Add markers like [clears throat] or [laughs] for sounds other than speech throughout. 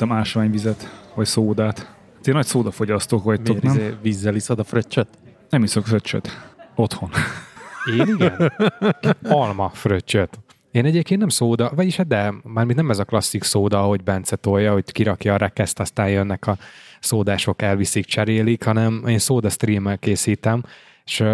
ittam ásványvizet, vagy szódát. Ti nagy szódafogyasztók vagytok, Miért nem? izé vízzel iszod a fröccsöt? Nem iszok fröccsöt. Otthon. Én igen? Alma fröccsöt. Én egyébként nem szóda, vagyis hát de, mármint nem ez a klasszik szóda, ahogy Bence tolja, hogy kirakja a rekeszt, aztán jönnek a szódások, elviszik, cserélik, hanem én szóda streammel készítem, és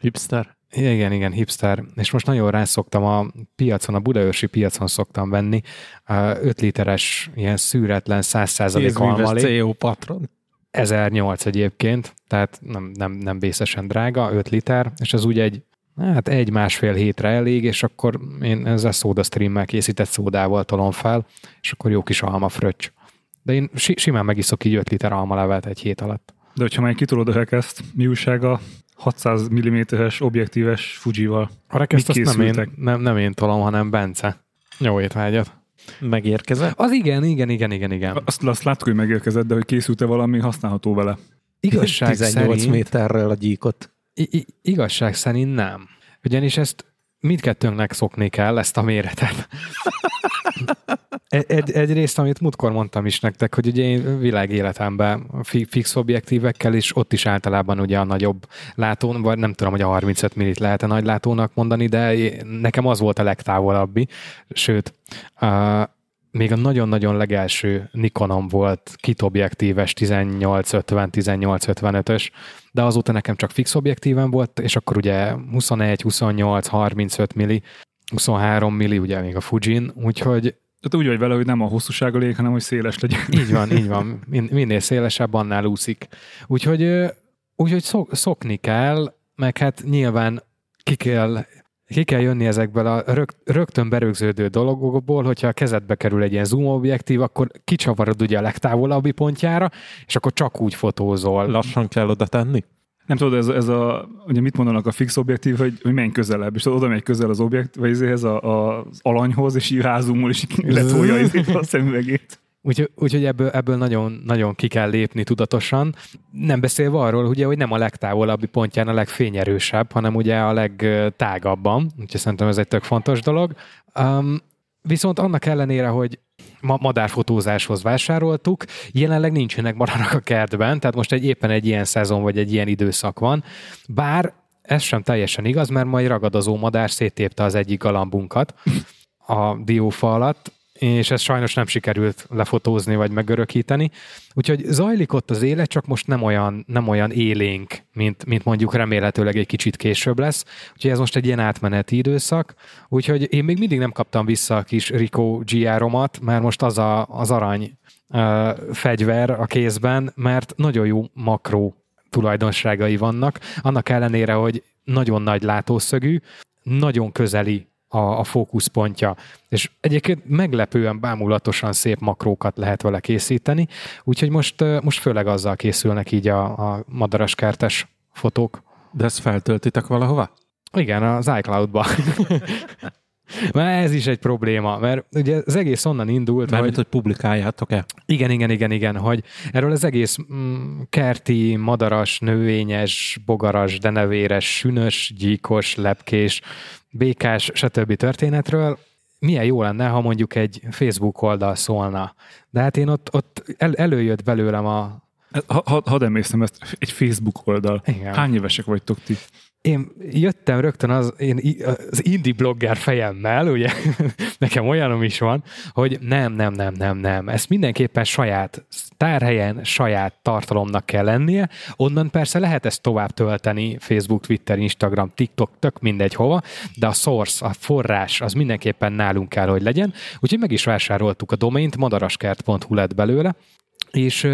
Hipster? Igen, igen, hipster, és most nagyon rászoktam a piacon, a budaörsi piacon szoktam venni 5 literes, ilyen szűretlen 100% Kézműves almalé. CO patron. 1008 egyébként, tehát nem, nem, nem vészesen drága, 5 liter, és az úgy egy, hát egy-másfél hétre elég, és akkor én ezzel szóda streammel készített szódával tolom fel, és akkor jó kis alma fröccs. De én si- simán megiszok így 5 liter almalevet egy hét alatt. De hogyha már kitolod a rekeszt, mi újság a 600 mm-es objektíves Fujival? A rekeszt azt nem készültek? én, nem, nem én tolom, hanem Bence. Jó étvágyat. Megérkezett? Az igen, igen, igen, igen, igen. Azt, azt láttuk, hogy megérkezett, de hogy készült-e valami használható vele. Igazság 18 szerint... méterrel a gyíkot. I- i- igazság szerint nem. Ugyanis ezt mindkettőnknek szokni kell, ezt a méretet. [laughs] Egy, egy, egyrészt, amit múltkor mondtam is nektek, hogy ugye én világéletemben fi- fix objektívekkel, és ott is általában ugye a nagyobb látón, vagy nem tudom, hogy a 35 millit lehet-e nagy látónak mondani, de nekem az volt a legtávolabbi, sőt, uh, még a nagyon-nagyon legelső Nikonom volt kit objektíves 1850-1855-ös, de azóta nekem csak fix objektívem volt, és akkor ugye 21, 28, 35 milli, 23 milli, ugye még a Fujin, úgyhogy Tehát úgy vagy vele, hogy nem a hosszúság a lég, hanem hogy széles legyen. így van, így van. [laughs] Min- Minél szélesebb, annál úszik. Úgyhogy, úgyhogy szok, szokni kell, meg hát nyilván ki kell, ki kell jönni ezekből a rög, rögtön berögződő dologokból, hogyha a kezedbe kerül egy ilyen zoom objektív, akkor kicsavarod ugye a legtávolabbi pontjára, és akkor csak úgy fotózol. Lassan kell oda tenni? Nem tudod, ez, ez a, ugye mit mondanak a fix objektív, hogy, hogy menj közelebb, és tudod, oda megy közel az objekt, vagy ezért a, a, az alanyhoz, és így rázumol, és így letolja [laughs] a szemüvegét. Úgyhogy, úgyhogy ebből, ebből nagyon, nagyon ki kell lépni tudatosan. Nem beszélve arról, ugye, hogy nem a legtávolabbi pontján a legfényerősebb, hanem ugye a legtágabban, úgyhogy szerintem ez egy tök fontos dolog. Um, viszont annak ellenére, hogy ma madárfotózáshoz vásároltuk, jelenleg nincsenek madarak a kertben, tehát most egy éppen egy ilyen szezon vagy egy ilyen időszak van, bár ez sem teljesen igaz, mert majd ragadozó madár széttépte az egyik galambunkat a diófa alatt, és ez sajnos nem sikerült lefotózni vagy megörökíteni. Úgyhogy zajlik ott az élet, csak most nem olyan, nem olyan élénk, mint, mint mondjuk remélhetőleg egy kicsit később lesz. Úgyhogy ez most egy ilyen átmeneti időszak. Úgyhogy én még mindig nem kaptam vissza a kis Rico GR-omat, mert most az a, az arany uh, fegyver a kézben, mert nagyon jó makró tulajdonságai vannak, annak ellenére, hogy nagyon nagy látószögű, nagyon közeli a, a fókuszpontja, és egyébként meglepően bámulatosan szép makrókat lehet vele készíteni, úgyhogy most, most főleg azzal készülnek így a, a madaraskertes fotók. De ezt feltöltitek valahova? Igen, az iCloud-ba. [laughs] Mert ez is egy probléma, mert ugye az egész onnan indult, Mármint, hogy hogy publikáljátok-e? igen, igen, igen, igen, hogy erről az egész mm, kerti, madaras, növényes, bogaras, denevéres, sünös, gyíkos, lepkés, békás, stb. történetről milyen jó lenne, ha mondjuk egy Facebook oldal szólna. De hát én ott, ott el, előjött belőlem a... Ha, ha, hadd emésztem ezt, egy Facebook oldal. Igen. Hány évesek vagytok ti? Én jöttem rögtön az, én, az indie blogger fejemmel, ugye, [laughs] nekem olyanom is van, hogy nem, nem, nem, nem, nem. Ezt mindenképpen saját tárhelyen, saját tartalomnak kell lennie. Onnan persze lehet ezt tovább tölteni, Facebook, Twitter, Instagram, TikTok, tök mindegy hova, de a source, a forrás az mindenképpen nálunk kell, hogy legyen. Úgyhogy meg is vásároltuk a domaint, madaraskert.hu lett belőle, és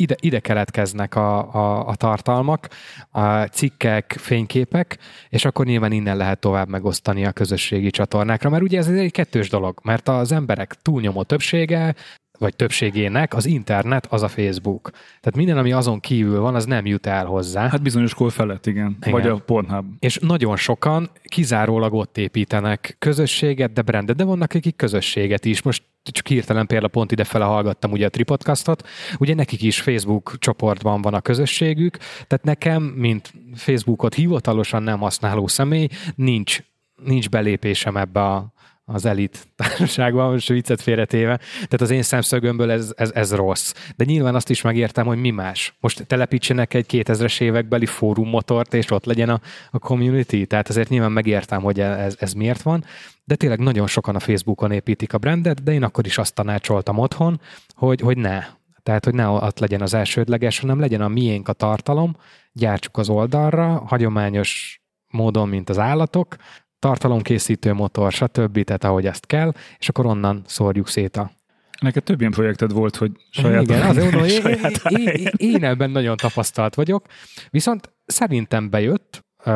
ide, ide keletkeznek a, a, a tartalmak, a cikkek, fényképek, és akkor nyilván innen lehet tovább megosztani a közösségi csatornákra, mert ugye ez egy kettős dolog, mert az emberek túlnyomó többsége, vagy többségének az internet az a Facebook. Tehát minden, ami azon kívül van, az nem jut el hozzá. Hát bizonyos kor felett, igen. Igen. Vagy a Pornhub. És nagyon sokan kizárólag ott építenek közösséget, de brandet, de vannak, akik közösséget is. Most csak hirtelen például pont ide fele hallgattam ugye a Tripodcastot, ugye nekik is Facebook csoportban van a közösségük, tehát nekem, mint Facebookot hivatalosan nem használó személy, nincs, nincs belépésem ebbe a, az elit társaságban, most viccet félretéve. Tehát az én szemszögömből ez, ez, ez rossz. De nyilván azt is megértem, hogy mi más. Most telepítsenek egy 2000-es évekbeli fórummotort, és ott legyen a, a community. Tehát azért nyilván megértem, hogy ez, ez miért van. De tényleg nagyon sokan a Facebookon építik a brandet, de én akkor is azt tanácsoltam otthon, hogy, hogy ne. Tehát, hogy ne ott legyen az elsődleges, hanem legyen a miénk a tartalom, gyártsuk az oldalra, hagyományos módon, mint az állatok, tartalomkészítő motor, stb., tehát ahogy ezt kell, és akkor onnan szórjuk szét a Neked több ilyen projekted volt, hogy saját Igen, mondom, én, én, én, én ebben nagyon tapasztalt vagyok, viszont szerintem bejött, uh,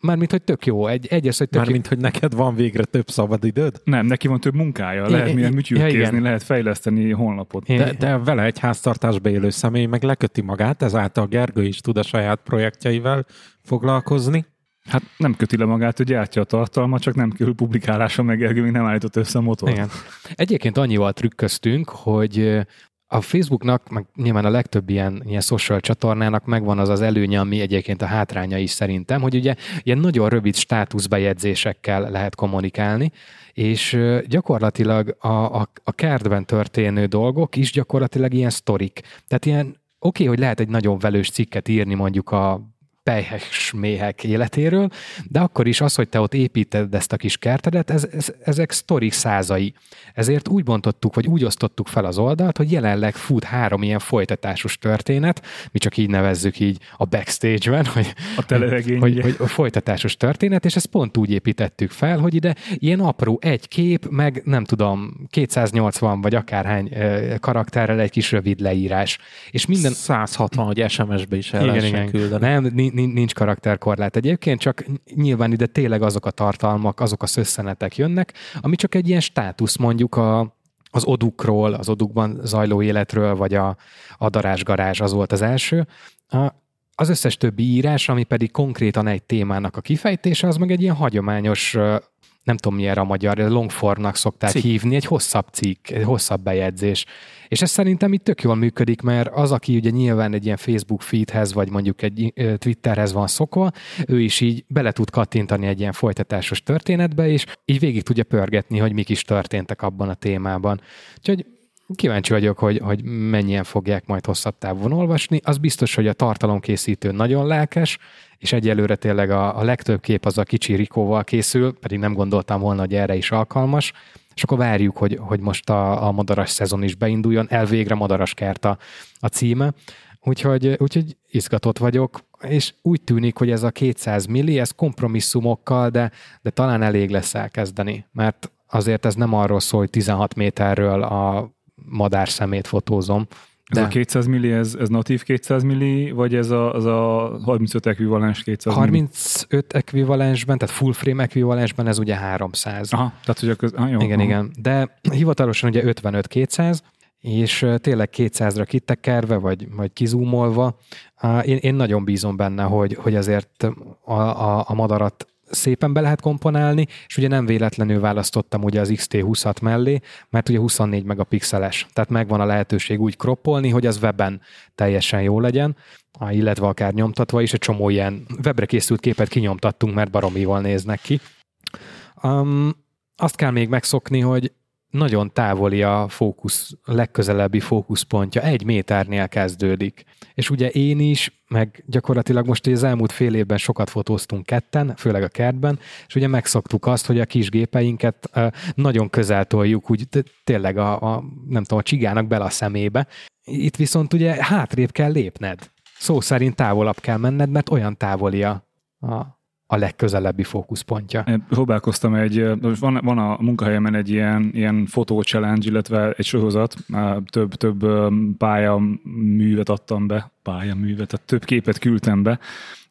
mármint, hogy tök jó. Egy, egyes, hogy tök jó. Mármint, hogy neked van végre több szabad időd? Nem, neki van több munkája, lehet milyen műtyűkézni, ja, lehet fejleszteni honlapot. De, de vele egy háztartásba élő személy meg leköti magát, ezáltal Gergő is tud a saját projektjeivel foglalkozni. Hát nem köti le magát, hogy gyártja a tartalmat, csak nem kerül publikálása, meg Gergő még nem állított össze a motort. Igen. Egyébként annyival trükköztünk, hogy a Facebooknak, meg nyilván a legtöbb ilyen, ilyen social csatornának megvan az az előnye, ami egyébként a hátránya is szerintem, hogy ugye ilyen nagyon rövid státuszbejegyzésekkel lehet kommunikálni, és gyakorlatilag a, a, a kertben történő dolgok is gyakorlatilag ilyen sztorik. Tehát ilyen oké, okay, hogy lehet egy nagyon velős cikket írni mondjuk a pejhes méhek életéről, de akkor is az, hogy te ott építed ezt a kis kertedet, ez, ez, ezek sztorik százai. Ezért úgy bontottuk, vagy úgy osztottuk fel az oldalt, hogy jelenleg fut három ilyen folytatásos történet, mi csak így nevezzük így a backstage-ben, hogy, A teleregény. hogy, hogy a folytatásos történet, és ezt pont úgy építettük fel, hogy ide ilyen apró egy kép, meg nem tudom, 280 vagy akárhány karakterrel egy kis rövid leírás. És minden, 160, hogy SMS-be is el igen, igen. küldeni. Nem, nincs karakterkorlát egyébként, csak nyilván ide tényleg azok a tartalmak, azok a szösszenetek jönnek, ami csak egy ilyen státusz mondjuk a, az odukról, az odukban zajló életről, vagy a, a darázsgarázs, az volt az első. A, az összes többi írás, ami pedig konkrétan egy témának a kifejtése, az meg egy ilyen hagyományos, nem tudom mi erre a magyar, longformnak szokták Cikk. hívni, egy hosszabb cikk, egy hosszabb bejegyzés. És ez szerintem itt tök jól működik, mert az, aki ugye nyilván egy ilyen Facebook feedhez, vagy mondjuk egy ö, Twitterhez van szokva, ő is így bele tud kattintani egy ilyen folytatásos történetbe, és így végig tudja pörgetni, hogy mik is történtek abban a témában. Úgyhogy kíváncsi vagyok, hogy, hogy mennyien fogják majd hosszabb távon olvasni. Az biztos, hogy a tartalomkészítő nagyon lelkes, és egyelőre tényleg a, a legtöbb kép az a kicsi Rikóval készül, pedig nem gondoltam volna, hogy erre is alkalmas, és akkor várjuk, hogy, hogy most a, a madaras szezon is beinduljon, elvégre madaras kert a, a címe, úgyhogy, úgyhogy izgatott vagyok, és úgy tűnik, hogy ez a 200 milli, ez kompromisszumokkal, de, de talán elég lesz elkezdeni, mert azért ez nem arról szól, hogy 16 méterről a madár szemét fotózom, Ez de a 200 milli, ez, ez natív 200 milli, vagy ez a, az a 35 ekvivalens 200 milli? 35 ekvivalensben, tehát full frame ekvivalensben ez ugye 300. Aha, tehát a köz... ah, jó, Igen, aha. igen. De hivatalosan ugye 55-200, és tényleg 200-ra kitekerve, vagy, vagy kizúmolva, én, én nagyon bízom benne, hogy, hogy azért a, a, a madarat szépen be lehet komponálni, és ugye nem véletlenül választottam ugye az XT20-at mellé, mert ugye 24 megapixeles, tehát megvan a lehetőség úgy kroppolni, hogy az weben teljesen jó legyen, illetve akár nyomtatva is, egy csomó ilyen webre készült képet kinyomtattunk, mert baromival néznek ki. Um, azt kell még megszokni, hogy nagyon távoli a fókusz, a legközelebbi fókuszpontja, egy méternél kezdődik. És ugye én is, meg gyakorlatilag most az elmúlt fél évben sokat fotóztunk ketten, főleg a kertben, és ugye megszoktuk azt, hogy a kis gépeinket nagyon közel toljuk, úgy tényleg a, a, nem tudom, a csigának bele a szemébe. Itt viszont ugye hátrébb kell lépned. Szó szerint távolabb kell menned, mert olyan távoli a, a, a legközelebbi fókuszpontja. Próbálkoztam egy, van, van a munkahelyemen egy ilyen, ilyen fotó challenge, illetve egy sorozat, több, több pályaművet adtam be, pályaművet, tehát több képet küldtem be,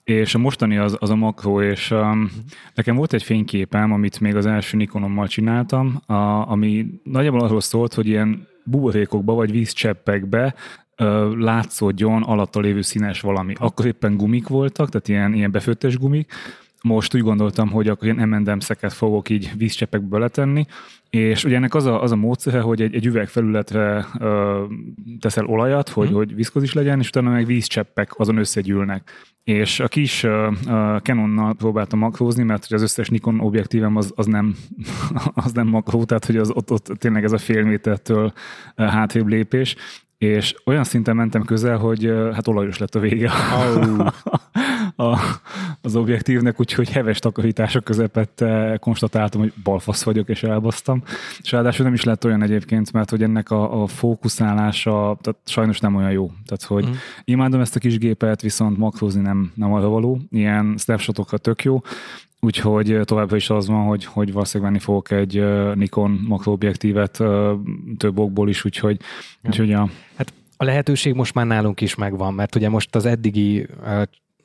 és a mostani az, az a makro, és um, nekem volt egy fényképem, amit még az első Nikonommal csináltam, a, ami nagyjából arról szólt, hogy ilyen buborékokba vagy vízcseppekbe látszódjon alatta lévő színes valami. Akkor éppen gumik voltak, tehát ilyen, ilyen befőttes gumik, most úgy gondoltam, hogy akkor ilyen M&M-szeket fogok így vízcsepekbe beletenni, és ugye ennek az a, az a módszere, hogy egy, egy üvegfelületre ö, teszel olajat, hogy, mm. hogy viszkozis legyen, és utána meg vízcseppek azon összegyűlnek. És a kis uh, Canonnal próbáltam makrózni, mert az összes Nikon objektívem az, az, nem, [laughs] az nem makró, tehát hogy az, ott, ott tényleg ez a fél métertől hátrébb lépés, és olyan szinten mentem közel, hogy hát olajos lett a vége oh. [laughs] a, az objektívnek, úgyhogy heves takarítások közepette konstatáltam, hogy balfasz vagyok, és elbasztam. És ráadásul nem is lett olyan egyébként, mert hogy ennek a, a fókuszálása tehát sajnos nem olyan jó. Tehát, hogy mm. imádom ezt a kis gépet, viszont makrózni nem, nem arra való. Ilyen snapshotokra tök jó, Úgyhogy továbbra is az van, hogy, hogy valószínűleg venni fogok egy Nikon makroobjektívet több okból is, úgyhogy, ja. úgyhogy a... Hát a lehetőség most már nálunk is megvan, mert ugye most az eddigi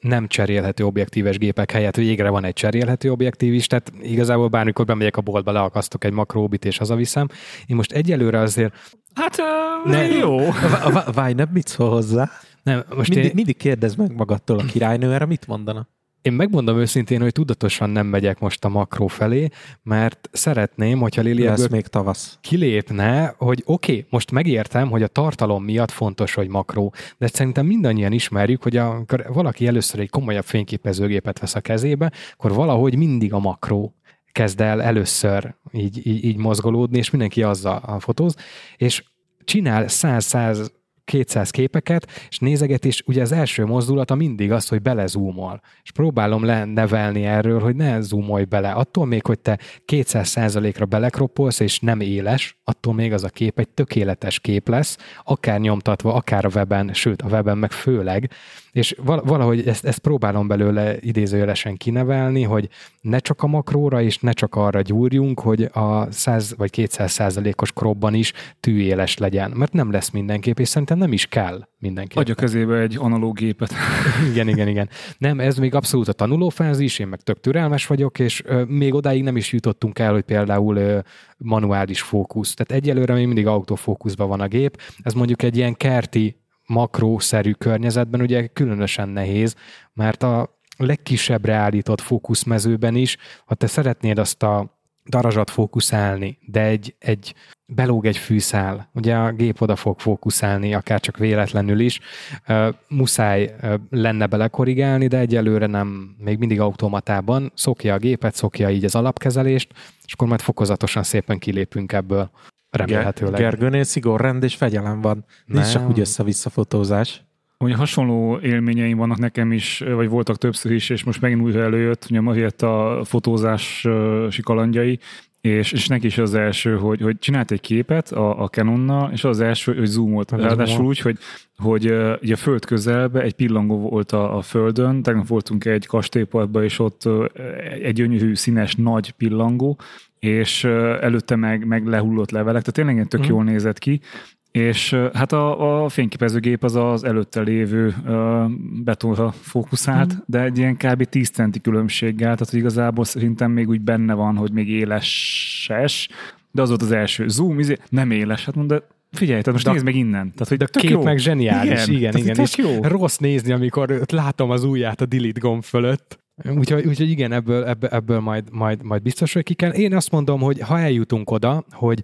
nem cserélhető objektíves gépek helyett végre van egy cserélhető objektív is, tehát igazából bármikor bemegyek a boltba, leakasztok egy makróbit és hazaviszem. Én most egyelőre azért... Hát ne, jó. Várj, nem mit szól hozzá? Nem, most mindig, én... mindig kérdez meg magadtól a királynő, erre mit mondana? Én megmondom őszintén, hogy tudatosan nem megyek most a makró felé, mert szeretném, hogyha Lili Lesz még tavasz. kilépne, hogy oké, okay, most megértem, hogy a tartalom miatt fontos, hogy makró, de szerintem mindannyian ismerjük, hogy amikor valaki először egy komolyabb fényképezőgépet vesz a kezébe, akkor valahogy mindig a makró kezd el először így, így, így mozgolódni, és mindenki azzal fotóz, és csinál 100-100 200 képeket, és nézeget, és ugye az első mozdulata mindig az, hogy belezúmol. És próbálom nevelni erről, hogy ne zoomolj bele. Attól még, hogy te 200%-ra belekroppolsz, és nem éles, attól még az a kép egy tökéletes kép lesz, akár nyomtatva, akár a weben, sőt a weben meg főleg, és valahogy ezt, ezt próbálom belőle idézőjelesen kinevelni, hogy ne csak a makróra és ne csak arra gyúrjunk, hogy a 100 vagy 200 százalékos kropban is tűéles legyen, mert nem lesz mindenképp, és szerintem nem is kell mindenképp. Adja kezébe egy analóg gépet. [laughs] igen, igen, igen. Nem, ez még abszolút a tanulófázis, én meg tök türelmes vagyok, és ö, még odáig nem is jutottunk el, hogy például ö, manuális fókusz. Tehát egyelőre még mindig autofókuszban van a gép. Ez mondjuk egy ilyen kerti makrószerű környezetben ugye különösen nehéz, mert a legkisebbre állított fókuszmezőben is, ha te szeretnéd azt a darazsat fókuszálni, de egy, egy belóg egy fűszál, ugye a gép oda fog fókuszálni, akár csak véletlenül is, uh, muszáj uh, lenne belekorrigálni, de egyelőre nem, még mindig automatában, szokja a gépet, szokja így az alapkezelést, és akkor majd fokozatosan szépen kilépünk ebből. Remélhetőleg. Gergőnél szigorrend és fegyelem van. Nincs csak úgy össze-vissza fotózás. Ugye hasonló élményeim vannak nekem is, vagy voltak többször is, és most megint újra előjött, ugye ma a fotózási kalandjai, és, és neki is az első, hogy, hogy csinált egy képet a, a Canonnal, és az első, hogy zoomolt. Ráadásul úgy, hogy, hogy uh, ugye a föld közelbe egy pillangó volt a, a földön, tegnap voltunk egy kastélyparkban, és ott uh, egy gyönyörű, színes, nagy pillangó, és előtte meg, meg lehullott levelek, tehát tényleg tök mm. jól nézett ki, és hát a, a fényképezőgép az az előtte lévő betonra fókuszált, mm. de egy ilyen kb. 10 centi különbséggel, tehát hogy igazából szerintem még úgy benne van, hogy még éleses, de az volt az első. Zoom, izé, nem éles, hát mondod, Figyelj, tehát most de, nézd meg innen. Tehát, hogy de a kép jó. meg zseniális, igen, igen. igen. És jó. rossz nézni, amikor látom az ujját a delete gomb fölött. Úgyhogy, úgyhogy igen, ebből, ebből, ebből majd, majd, majd biztos, hogy ki kell. Én azt mondom, hogy ha eljutunk oda, hogy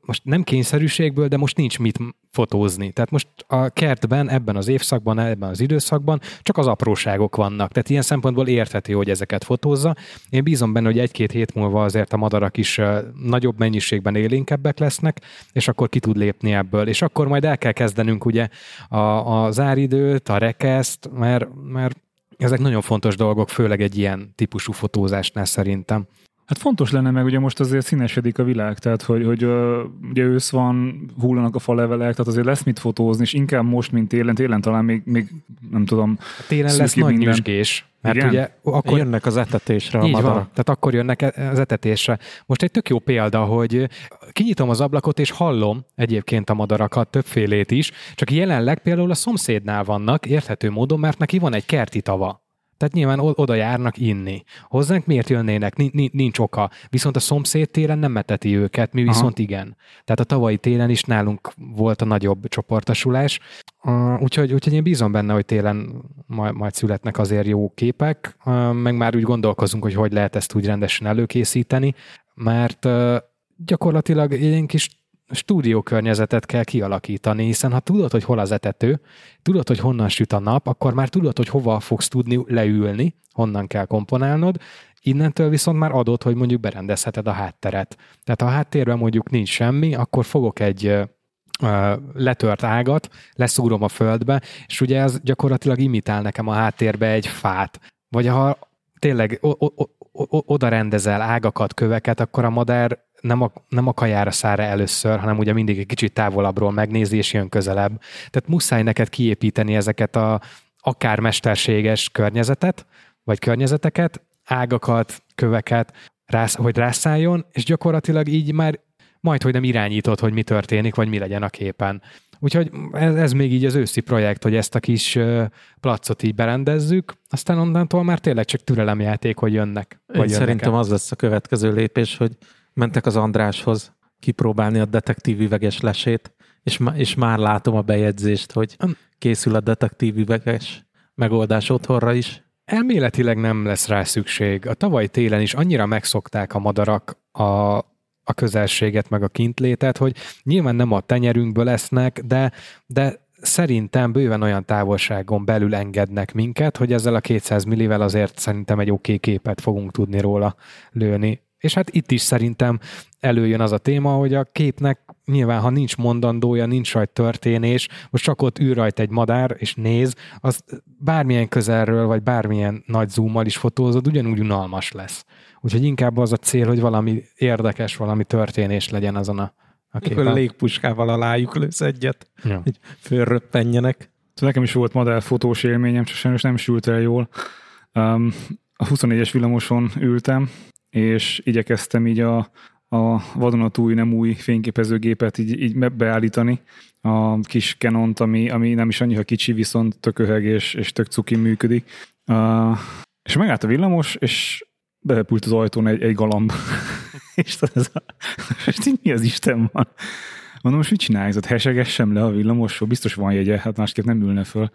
most nem kényszerűségből, de most nincs mit fotózni. Tehát most a kertben, ebben az évszakban, ebben az időszakban csak az apróságok vannak. Tehát ilyen szempontból érthető, hogy ezeket fotózza. Én bízom benne, hogy egy-két hét múlva azért a madarak is nagyobb mennyiségben élénkebbek lesznek, és akkor ki tud lépni ebből. És akkor majd el kell kezdenünk ugye a, a záridőt, a rekeszt, mert, mert ezek nagyon fontos dolgok, főleg egy ilyen típusú fotózásnál szerintem. Hát fontos lenne meg, ugye most azért színesedik a világ, tehát hogy, hogy ugye ősz van, hullanak a falevelek, tehát azért lesz mit fotózni, és inkább most, mint télen, télen talán még, még nem tudom. A télen lesz nagy nyüzsgés, mert Igen? ugye akkor jönnek az etetésre a madarak. Van, tehát akkor jönnek e- az etetésre. Most egy tök jó példa, hogy kinyitom az ablakot, és hallom egyébként a madarakat, többfélét is, csak jelenleg például a szomszédnál vannak, érthető módon, mert neki van egy kerti tava. Tehát nyilván oda járnak inni. Hozzánk miért jönnének? Nincs oka. Viszont a szomszéd téren nem meteti őket, mi viszont Aha. igen. Tehát a tavalyi télen is nálunk volt a nagyobb csoportosulás, uh, úgyhogy, úgyhogy én bízom benne, hogy télen majd, majd születnek azért jó képek, uh, meg már úgy gondolkozunk, hogy hogy lehet ezt úgy rendesen előkészíteni, mert uh, gyakorlatilag egy kis stúdiókörnyezetet kell kialakítani, hiszen ha tudod, hogy hol az etető, tudod, hogy honnan süt a nap, akkor már tudod, hogy hova fogsz tudni leülni, honnan kell komponálnod, innentől viszont már adott, hogy mondjuk berendezheted a hátteret. Tehát ha a háttérben mondjuk nincs semmi, akkor fogok egy letört ágat, leszúrom a földbe, és ugye ez gyakorlatilag imitál nekem a háttérbe egy fát. Vagy ha tényleg oda rendezel ágakat, köveket, akkor a madár nem a, nem a kajára szára először, hanem ugye mindig egy kicsit távolabbról megnézi, és jön közelebb. Tehát muszáj neked kiépíteni ezeket a akár mesterséges környezetet, vagy környezeteket, ágakat, köveket, rász, hogy rászálljon, és gyakorlatilag így már majd, hogy nem irányítod, hogy mi történik, vagy mi legyen a képen. Úgyhogy ez, ez még így az őszi projekt, hogy ezt a kis placot így berendezzük, aztán onnantól már tényleg csak türelemjáték, hogy jönnek. Én vagy szerintem az lesz a következő lépés, hogy mentek az Andráshoz kipróbálni a detektív üveges lesét, és, és már látom a bejegyzést, hogy készül a detektív üveges megoldás otthonra is. Elméletileg nem lesz rá szükség. A tavaly télen is annyira megszokták a madarak a, a közelséget, meg a kintlétet, hogy nyilván nem a tenyerünkből lesznek, de, de szerintem bőven olyan távolságon belül engednek minket, hogy ezzel a 200 millivel azért szerintem egy oké okay képet fogunk tudni róla lőni. És hát itt is szerintem előjön az a téma, hogy a képnek nyilván, ha nincs mondandója, nincs rajt történés, most csak ott ül rajta egy madár, és néz, az bármilyen közelről, vagy bármilyen nagy zoommal is fotózod, ugyanúgy unalmas lesz. Úgyhogy inkább az a cél, hogy valami érdekes, valami történés legyen azon a, a képen. Légpuskával alájuk lősz egyet, ja. hogy fölröppenjenek. Szóval nekem is volt madár fotós élményem, csak sajnos nem sült el jól. Um, a 24-es villamoson ültem, és igyekeztem így a, a vadonatúj, nem új fényképezőgépet így, így beállítani, a kis Canont, ami, ami nem is annyira kicsi, viszont tök és, és tök cuki működik. Uh, és megállt a villamos, és belepült az ajtón egy, egy galamb. [laughs] és ez a, és így mi az Isten van? Mondom, most mit csinálsz? Ott hesegessem le a villamosról, biztos van jegye, hát másképp nem ülne föl.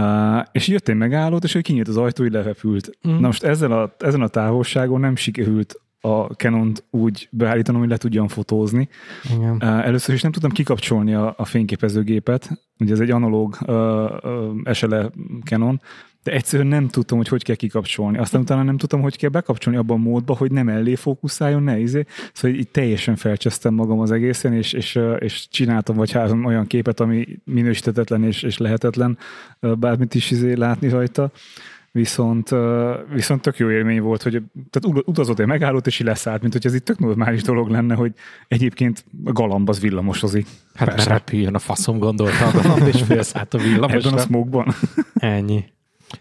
Uh, és jött egy megállót, és ő kinyílt az ajtó, így levepült. Mm. Na most ezzel a, ezen a távolságon nem sikerült a canon úgy beállítanom, hogy le tudjam fotózni. Igen. Uh, először is nem tudtam kikapcsolni a, a fényképezőgépet, ugye ez egy analóg uh, uh, SLE Canon, de egyszerűen nem tudtam, hogy hogy kell kikapcsolni. Aztán utána nem tudtam, hogy kell bekapcsolni abban a módba, hogy nem ellé fókuszáljon, ne izé. Szóval így teljesen felcsesztem magam az egészen, és, és, és csináltam vagy három olyan képet, ami minősítetetlen és, és lehetetlen bármit is izé látni rajta. Viszont, viszont tök jó élmény volt, hogy tehát utazott egy megállót, és így leszállt, mint hogy ez itt tök normális dolog lenne, hogy egyébként a galamb az villamosozik. Hát Persze. repüljön a faszom, gondolta a galamb, és felszállt a villamosra. Ebben a smogban. Ennyi.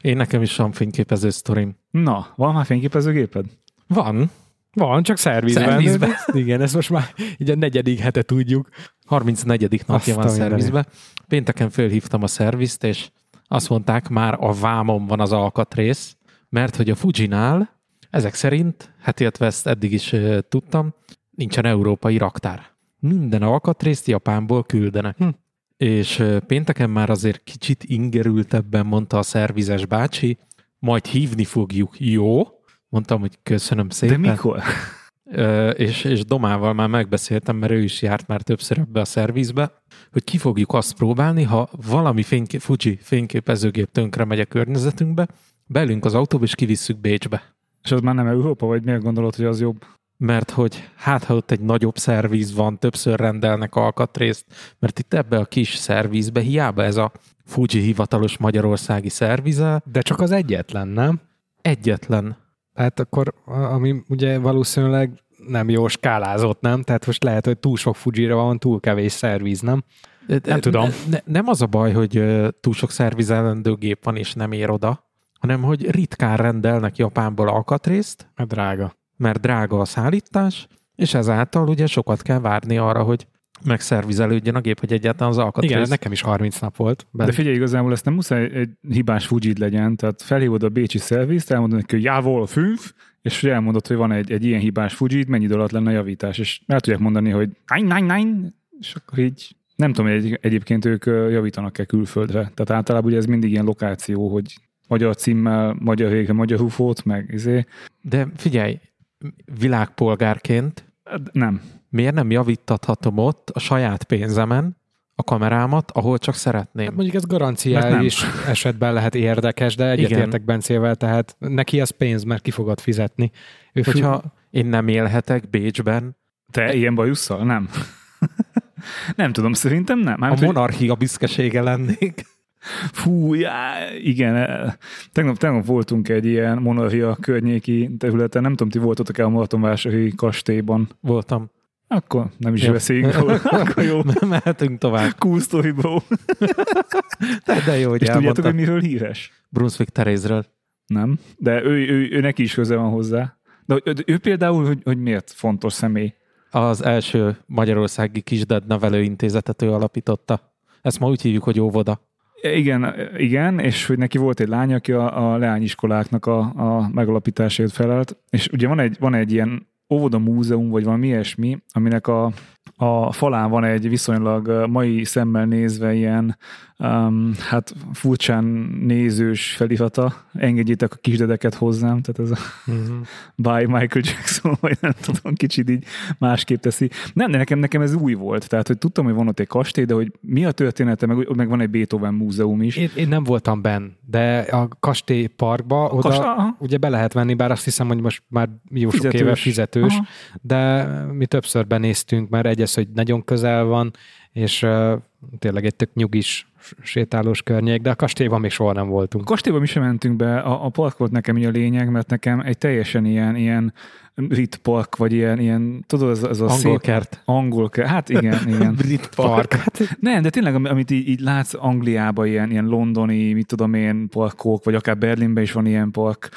Én nekem is van fényképező sztorim. Na, van már fényképezőgéped? Van. Van, csak szervizben. szervizben. [laughs] Igen, ezt most már így a negyedik hete tudjuk. 34. napja van szervizbe. Pénteken fölhívtam a szervizt, és azt mondták, már a vámon van az alkatrész, mert hogy a Fujinál ezek szerint, hát illetve ezt eddig is uh, tudtam, nincsen európai raktár. Minden alkatrészt Japánból küldenek. Hm és pénteken már azért kicsit ingerültebben mondta a szervizes bácsi, majd hívni fogjuk, jó? Mondtam, hogy köszönöm szépen. De mikor? és, és Domával már megbeszéltem, mert ő is járt már többször ebbe a szervizbe, hogy ki fogjuk azt próbálni, ha valami fénykép, Fuji fényképezőgép tönkre megy a környezetünkbe, belünk az autóba és kivisszük Bécsbe. És az már nem Európa, vagy miért gondolod, hogy az jobb? Mert hogy hát ha ott egy nagyobb szerviz van, többször rendelnek alkatrészt, mert itt ebbe a kis szervizbe hiába ez a Fuji hivatalos magyarországi szervize. De csak az egyetlen, nem? Egyetlen. Hát akkor, ami ugye valószínűleg nem jó skálázott, nem? Tehát most lehet, hogy túl sok Fujira van, túl kevés szerviz, nem? Nem tudom. Ne, nem az a baj, hogy túl sok szervizelendő gép van, és nem ér oda, hanem hogy ritkán rendelnek Japánból alkatrészt. Mert drága mert drága a szállítás, és ezáltal ugye sokat kell várni arra, hogy megszervizelődjön a gép, hogy egyáltalán az alkatrész. Igen, ez nekem is 30 nap volt. De figyelj, igazából ezt nem muszáj egy hibás Fujit legyen, tehát felhívod a bécsi szervizt, elmondod neki, hogy jávol, fünf, és elmondod, hogy van egy, egy ilyen hibás Fujit, mennyi idő alatt lenne a javítás, és el tudják mondani, hogy nine, nine, nine, és akkor így nem tudom, hogy egy, egyébként ők javítanak-e külföldre. Tehát általában ugye ez mindig ilyen lokáció, hogy magyar címmel, magyar vége, magyar hufót, meg izé. De figyelj, világpolgárként nem. Miért nem javítathatom ott a saját pénzemen a kamerámat, ahol csak szeretném? Hát mondjuk ez garanciális esetben lehet érdekes, de egyetértek Bencével, tehát neki az pénz, mert ki fogod fizetni. Ő Hogyha fü- én nem élhetek Bécsben. Te ilyen bajusszal? Nem. [laughs] nem tudom, szerintem nem. Mármint, a monarchia hogy... büszkesége lennék. Fú, já, igen. E, tegnap, tegnap voltunk egy ilyen monarchia környéki területen. Nem tudom, ti voltatok-e a Martonvásári kastélyban? Voltam. Akkor nem is beszéljünk róla. [laughs] Akkor jó. Mehetünk tovább. Cool story, bro. de, de jó, hogy És tudjátok, hogy miről híres? Brunswick Terézről. Nem, de ő, ő, ő, ő neki is köze van hozzá. De ő, ő például, hogy, hogy miért fontos személy? Az első Magyarországi Kisded Nevelőintézetet ő alapította. Ezt ma úgy hívjuk, hogy óvoda. Igen, igen, és hogy neki volt egy lány, aki a, a leányiskoláknak a, a megalapításért felelt, és ugye van egy, van egy ilyen óvoda múzeum, vagy valami ilyesmi, aminek a, a falán van egy viszonylag mai szemmel nézve ilyen um, hát furcsán nézős felirata, engedjétek a kisdedeket hozzám, tehát ez a uh-huh. [laughs] by Michael Jackson, [laughs] vagy nem tudom, kicsit így másképp teszi. Nem, de nekem, nekem ez új volt, tehát hogy tudtam, hogy van ott egy kastély, de hogy mi a története, meg, meg van egy Beethoven múzeum is. Én, én nem voltam benn, de a kastély parkba oda Kast- ugye be lehet venni, bár azt hiszem, hogy most már jó sok fizetős. éve fizetős, aha. de mi többször benéztünk, mert egyes, hogy nagyon közel van, és uh, tényleg egy tök nyugis sétálós környék, de a kastélyban még soha nem voltunk. A kastélyban mi sem mentünk be, a, a park volt nekem így a lényeg, mert nekem egy teljesen ilyen, ilyen brit park, vagy ilyen, ilyen tudod, ez, ez a angol szép... kert. Angol kert. Hát igen, igen. [laughs] brit park. Hát, nem, de tényleg, amit így, így látsz Angliában, ilyen, ilyen londoni, mit tudom én, parkok, vagy akár Berlinben is van ilyen park,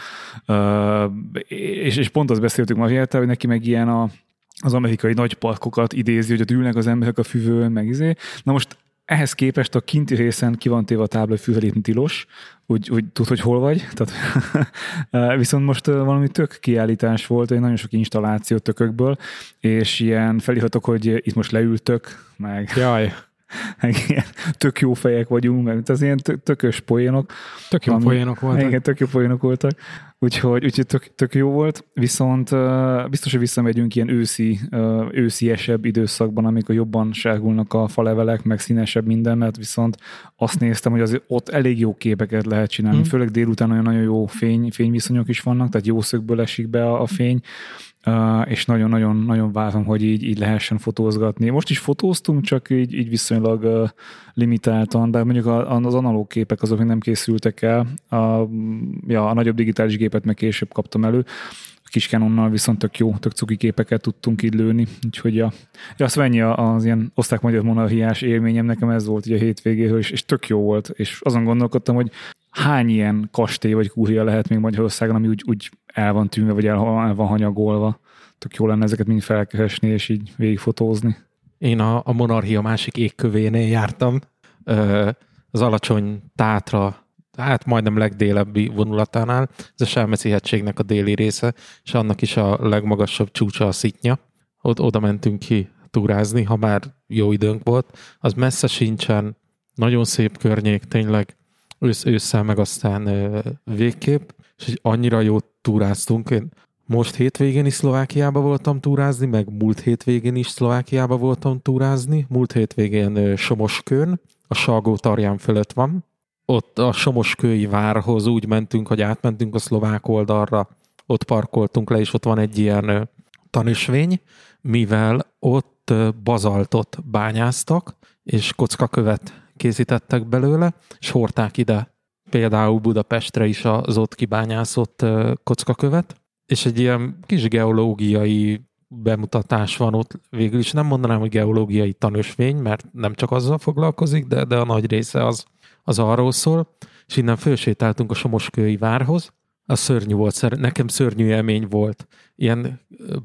uh, és, és pont azt beszéltük ma hogy neki meg ilyen a, az amerikai nagy parkokat idézi, hogy ott ülnek az emberek a füvőn, meg izé. Na most ehhez képest a kinti részen ki van téve a tábla, hogy fűvelépni tilos, úgy, úgy tud, hogy hol vagy. Tehát, [laughs] viszont most valami tök kiállítás volt, egy nagyon sok installáció tökökből, és ilyen feliratok, hogy itt most leültök, meg... Jaj. Meg ilyen tök jó fejek vagyunk, meg az ilyen tökös poénok. Tök jó ami, poénok voltak. Igen, tök jó poénok voltak. Úgyhogy, úgyhogy tök, tök jó volt, viszont uh, biztos, hogy visszamegyünk ilyen őszi, uh, ősziesebb időszakban, amikor jobban sárgulnak a falevelek, meg színesebb minden, mert viszont azt néztem, hogy azért ott elég jó képeket lehet csinálni, mm. főleg délután olyan nagyon jó fény, fényviszonyok is vannak, tehát jó szögből esik be a, a fény, Uh, és nagyon-nagyon-nagyon várom, hogy így, így lehessen fotózgatni. Most is fotóztunk, csak így, így viszonylag uh, limitáltan, de mondjuk az analóg képek azok még nem készültek el. A, ja, a nagyobb digitális gépet meg később kaptam elő. A kis Canonnal viszont tök jó, tök cuki képeket tudtunk így lőni, úgyhogy ja. ja azt ennyi az ilyen oszták-magyar monarchiás élményem, nekem ez volt ugye a hétvégéről, és, és tök jó volt, és azon gondolkodtam, hogy hány ilyen kastély vagy kúria lehet még Magyarországon, ami úgy, úgy el van tűnve, vagy el, el van hanyagolva. Tök jó lenne ezeket mind felkeresni, és így végigfotózni. Én a, a monarchia másik égkövénél jártam, az alacsony tátra, hát majdnem legdélebbi vonulatánál, ez a Selmeci hegységnek a déli része, és annak is a legmagasabb csúcsa a szitnya. Ott, oda mentünk ki túrázni, ha már jó időnk volt. Az messze sincsen, nagyon szép környék, tényleg ősz, ősszel meg aztán ö, végképp, és annyira jó túráztunk. Én most hétvégén is Szlovákiába voltam túrázni, meg múlt hétvégén is Szlovákiába voltam túrázni. Múlt hétvégén Somoskőn, a Salgó tarján fölött van. Ott a Somoskői várhoz úgy mentünk, hogy átmentünk a szlovák oldalra, ott parkoltunk le, és ott van egy ilyen tanösvény, mivel ott bazaltot bányáztak, és kockakövet készítettek belőle, és hordták ide például Budapestre is az ott kibányászott kockakövet, és egy ilyen kis geológiai bemutatás van ott. Végül is nem mondanám, hogy geológiai tanösvény, mert nem csak azzal foglalkozik, de, de a nagy része az, az arról szól. És innen fölsétáltunk a Somoskői várhoz, az szörnyű volt, nekem szörnyű élmény volt. Ilyen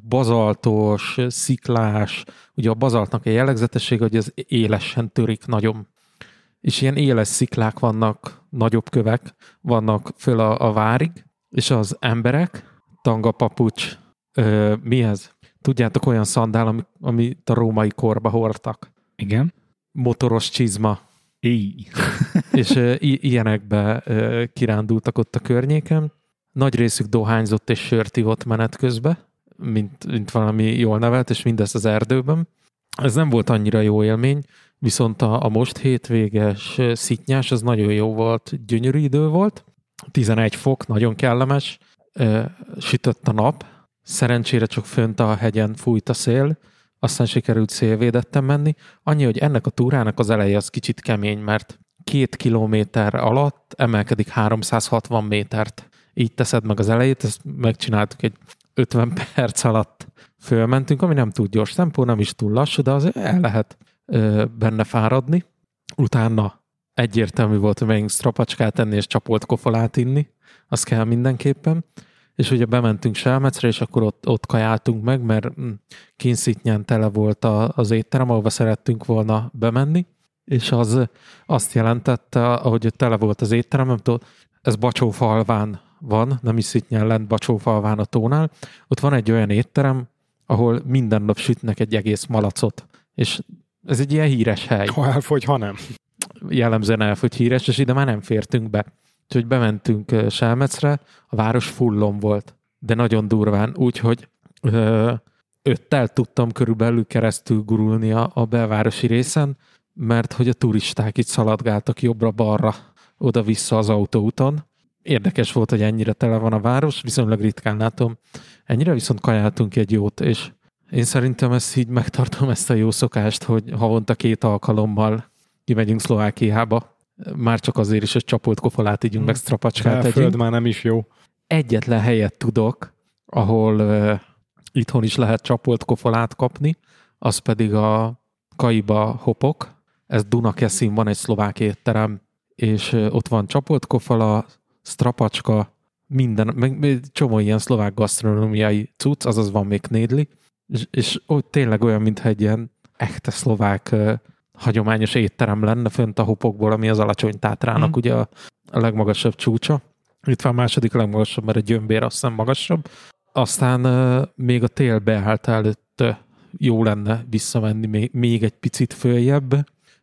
bazaltos, sziklás, ugye a bazaltnak a jellegzetesség, hogy ez élesen törik nagyon. És ilyen éles sziklák vannak, nagyobb kövek vannak föl a, a várig, és az emberek, tanga papucs, ö, mi ez? Tudjátok, olyan szandál, ami, amit a római korba hordtak. Igen. Motoros csizma. Így. [laughs] és ö, ilyenekbe ö, kirándultak ott a környéken. Nagy részük dohányzott és sört ivott menet közben, mint, mint valami jól nevelt, és mindezt az erdőben. Ez nem volt annyira jó élmény, viszont a, a most hétvéges szitnyás az nagyon jó volt, gyönyörű idő volt, 11 fok, nagyon kellemes, sütött a nap, szerencsére csak fönt a hegyen fújt a szél, aztán sikerült szélvédettem menni. Annyi, hogy ennek a túrának az eleje az kicsit kemény, mert két kilométer alatt emelkedik 360 métert. Így teszed meg az elejét, ezt megcsináltuk egy 50 perc alatt fölmentünk, ami nem túl gyors tempó, nem is túl lassú, de azért el lehet ö, benne fáradni. Utána egyértelmű volt, hogy megyünk strapacskát enni és csapolt kofolát inni, az kell mindenképpen. És ugye bementünk Selmecre, és akkor ott, ott kajáltunk meg, mert hm, kínszitnyán tele volt a, az étterem, ahova szerettünk volna bemenni, és az azt jelentette, ahogy tele volt az étterem, nem tudom, ez Bacsófalván van, nem is szitnyán lent Bacsófalván a tónál, ott van egy olyan étterem, ahol minden nap sütnek egy egész malacot, és ez egy ilyen híres hely. Ha elfogy, ha nem. Jellemzően elfogy híres, és ide már nem fértünk be. Úgyhogy bementünk Selmecre, a város fullon volt, de nagyon durván, úgyhogy öttel tudtam körülbelül keresztül gurulni a, a belvárosi részen, mert hogy a turisták itt szaladgáltak jobbra-balra oda-vissza az autóúton. Érdekes volt, hogy ennyire tele van a város, viszonylag ritkán látom. Ennyire viszont kajáltunk egy jót, és én szerintem ezt így megtartom ezt a jó szokást, hogy havonta két alkalommal kimegyünk Szlovákiába, már csak azért is, hogy csapolt kofolát ígyunk, meg strapacskát tegyünk. már nem is jó. Egyetlen helyet tudok, ahol uh, itthon is lehet csapolt kofolát kapni, az pedig a Kaiba Hopok. Ez Dunakeszin van egy szlovák étterem, és uh, ott van csapolt kofola, strapacska, minden, meg, meg csomó ilyen szlovák gasztronómiai cucc, azaz van még knédli, és, és ott tényleg olyan, mintha egy ilyen echte szlovák uh, hagyományos étterem lenne fönt a hopokból, ami az alacsony tátrának mm. ugye a, a legmagasabb csúcsa. Itt van a második legmagasabb, mert a gyömbér azt hiszem magasabb. Aztán uh, még a tél beállt előtt uh, jó lenne visszamenni még, még egy picit följebb,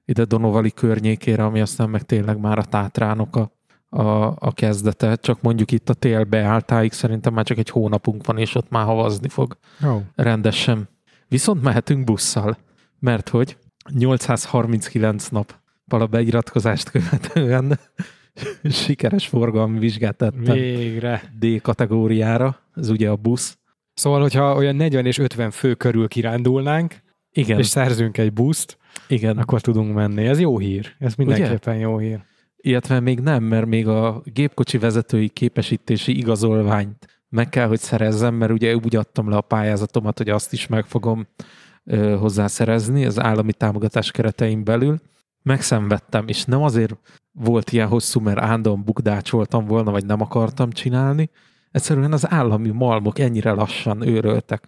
ide Donovali környékére, ami aztán meg tényleg már a tátrának a, a, a kezdete, csak mondjuk itt a tél beálltáig szerintem már csak egy hónapunk van, és ott már havazni fog oh. rendesen. Viszont mehetünk busszal, mert hogy 839 nap vala beiratkozást követően [laughs] sikeres forgalmi vizsgát tettem. Végre. D kategóriára, ez ugye a busz. Szóval, hogyha olyan 40 és 50 fő körül kirándulnánk, Igen. és szerzünk egy buszt, Igen. akkor tudunk menni. Ez jó hír. Ez mindenképpen ugye? jó hír. Illetve még nem, mert még a gépkocsi vezetői képesítési igazolványt meg kell, hogy szerezzem, mert ugye úgy adtam le a pályázatomat, hogy azt is meg fogom hozzászerezni az állami támogatás keretein belül. Megszenvedtem, és nem azért volt ilyen hosszú, mert állandóan bukdácsoltam volna, vagy nem akartam csinálni. Egyszerűen az állami malmok ennyire lassan őröltek.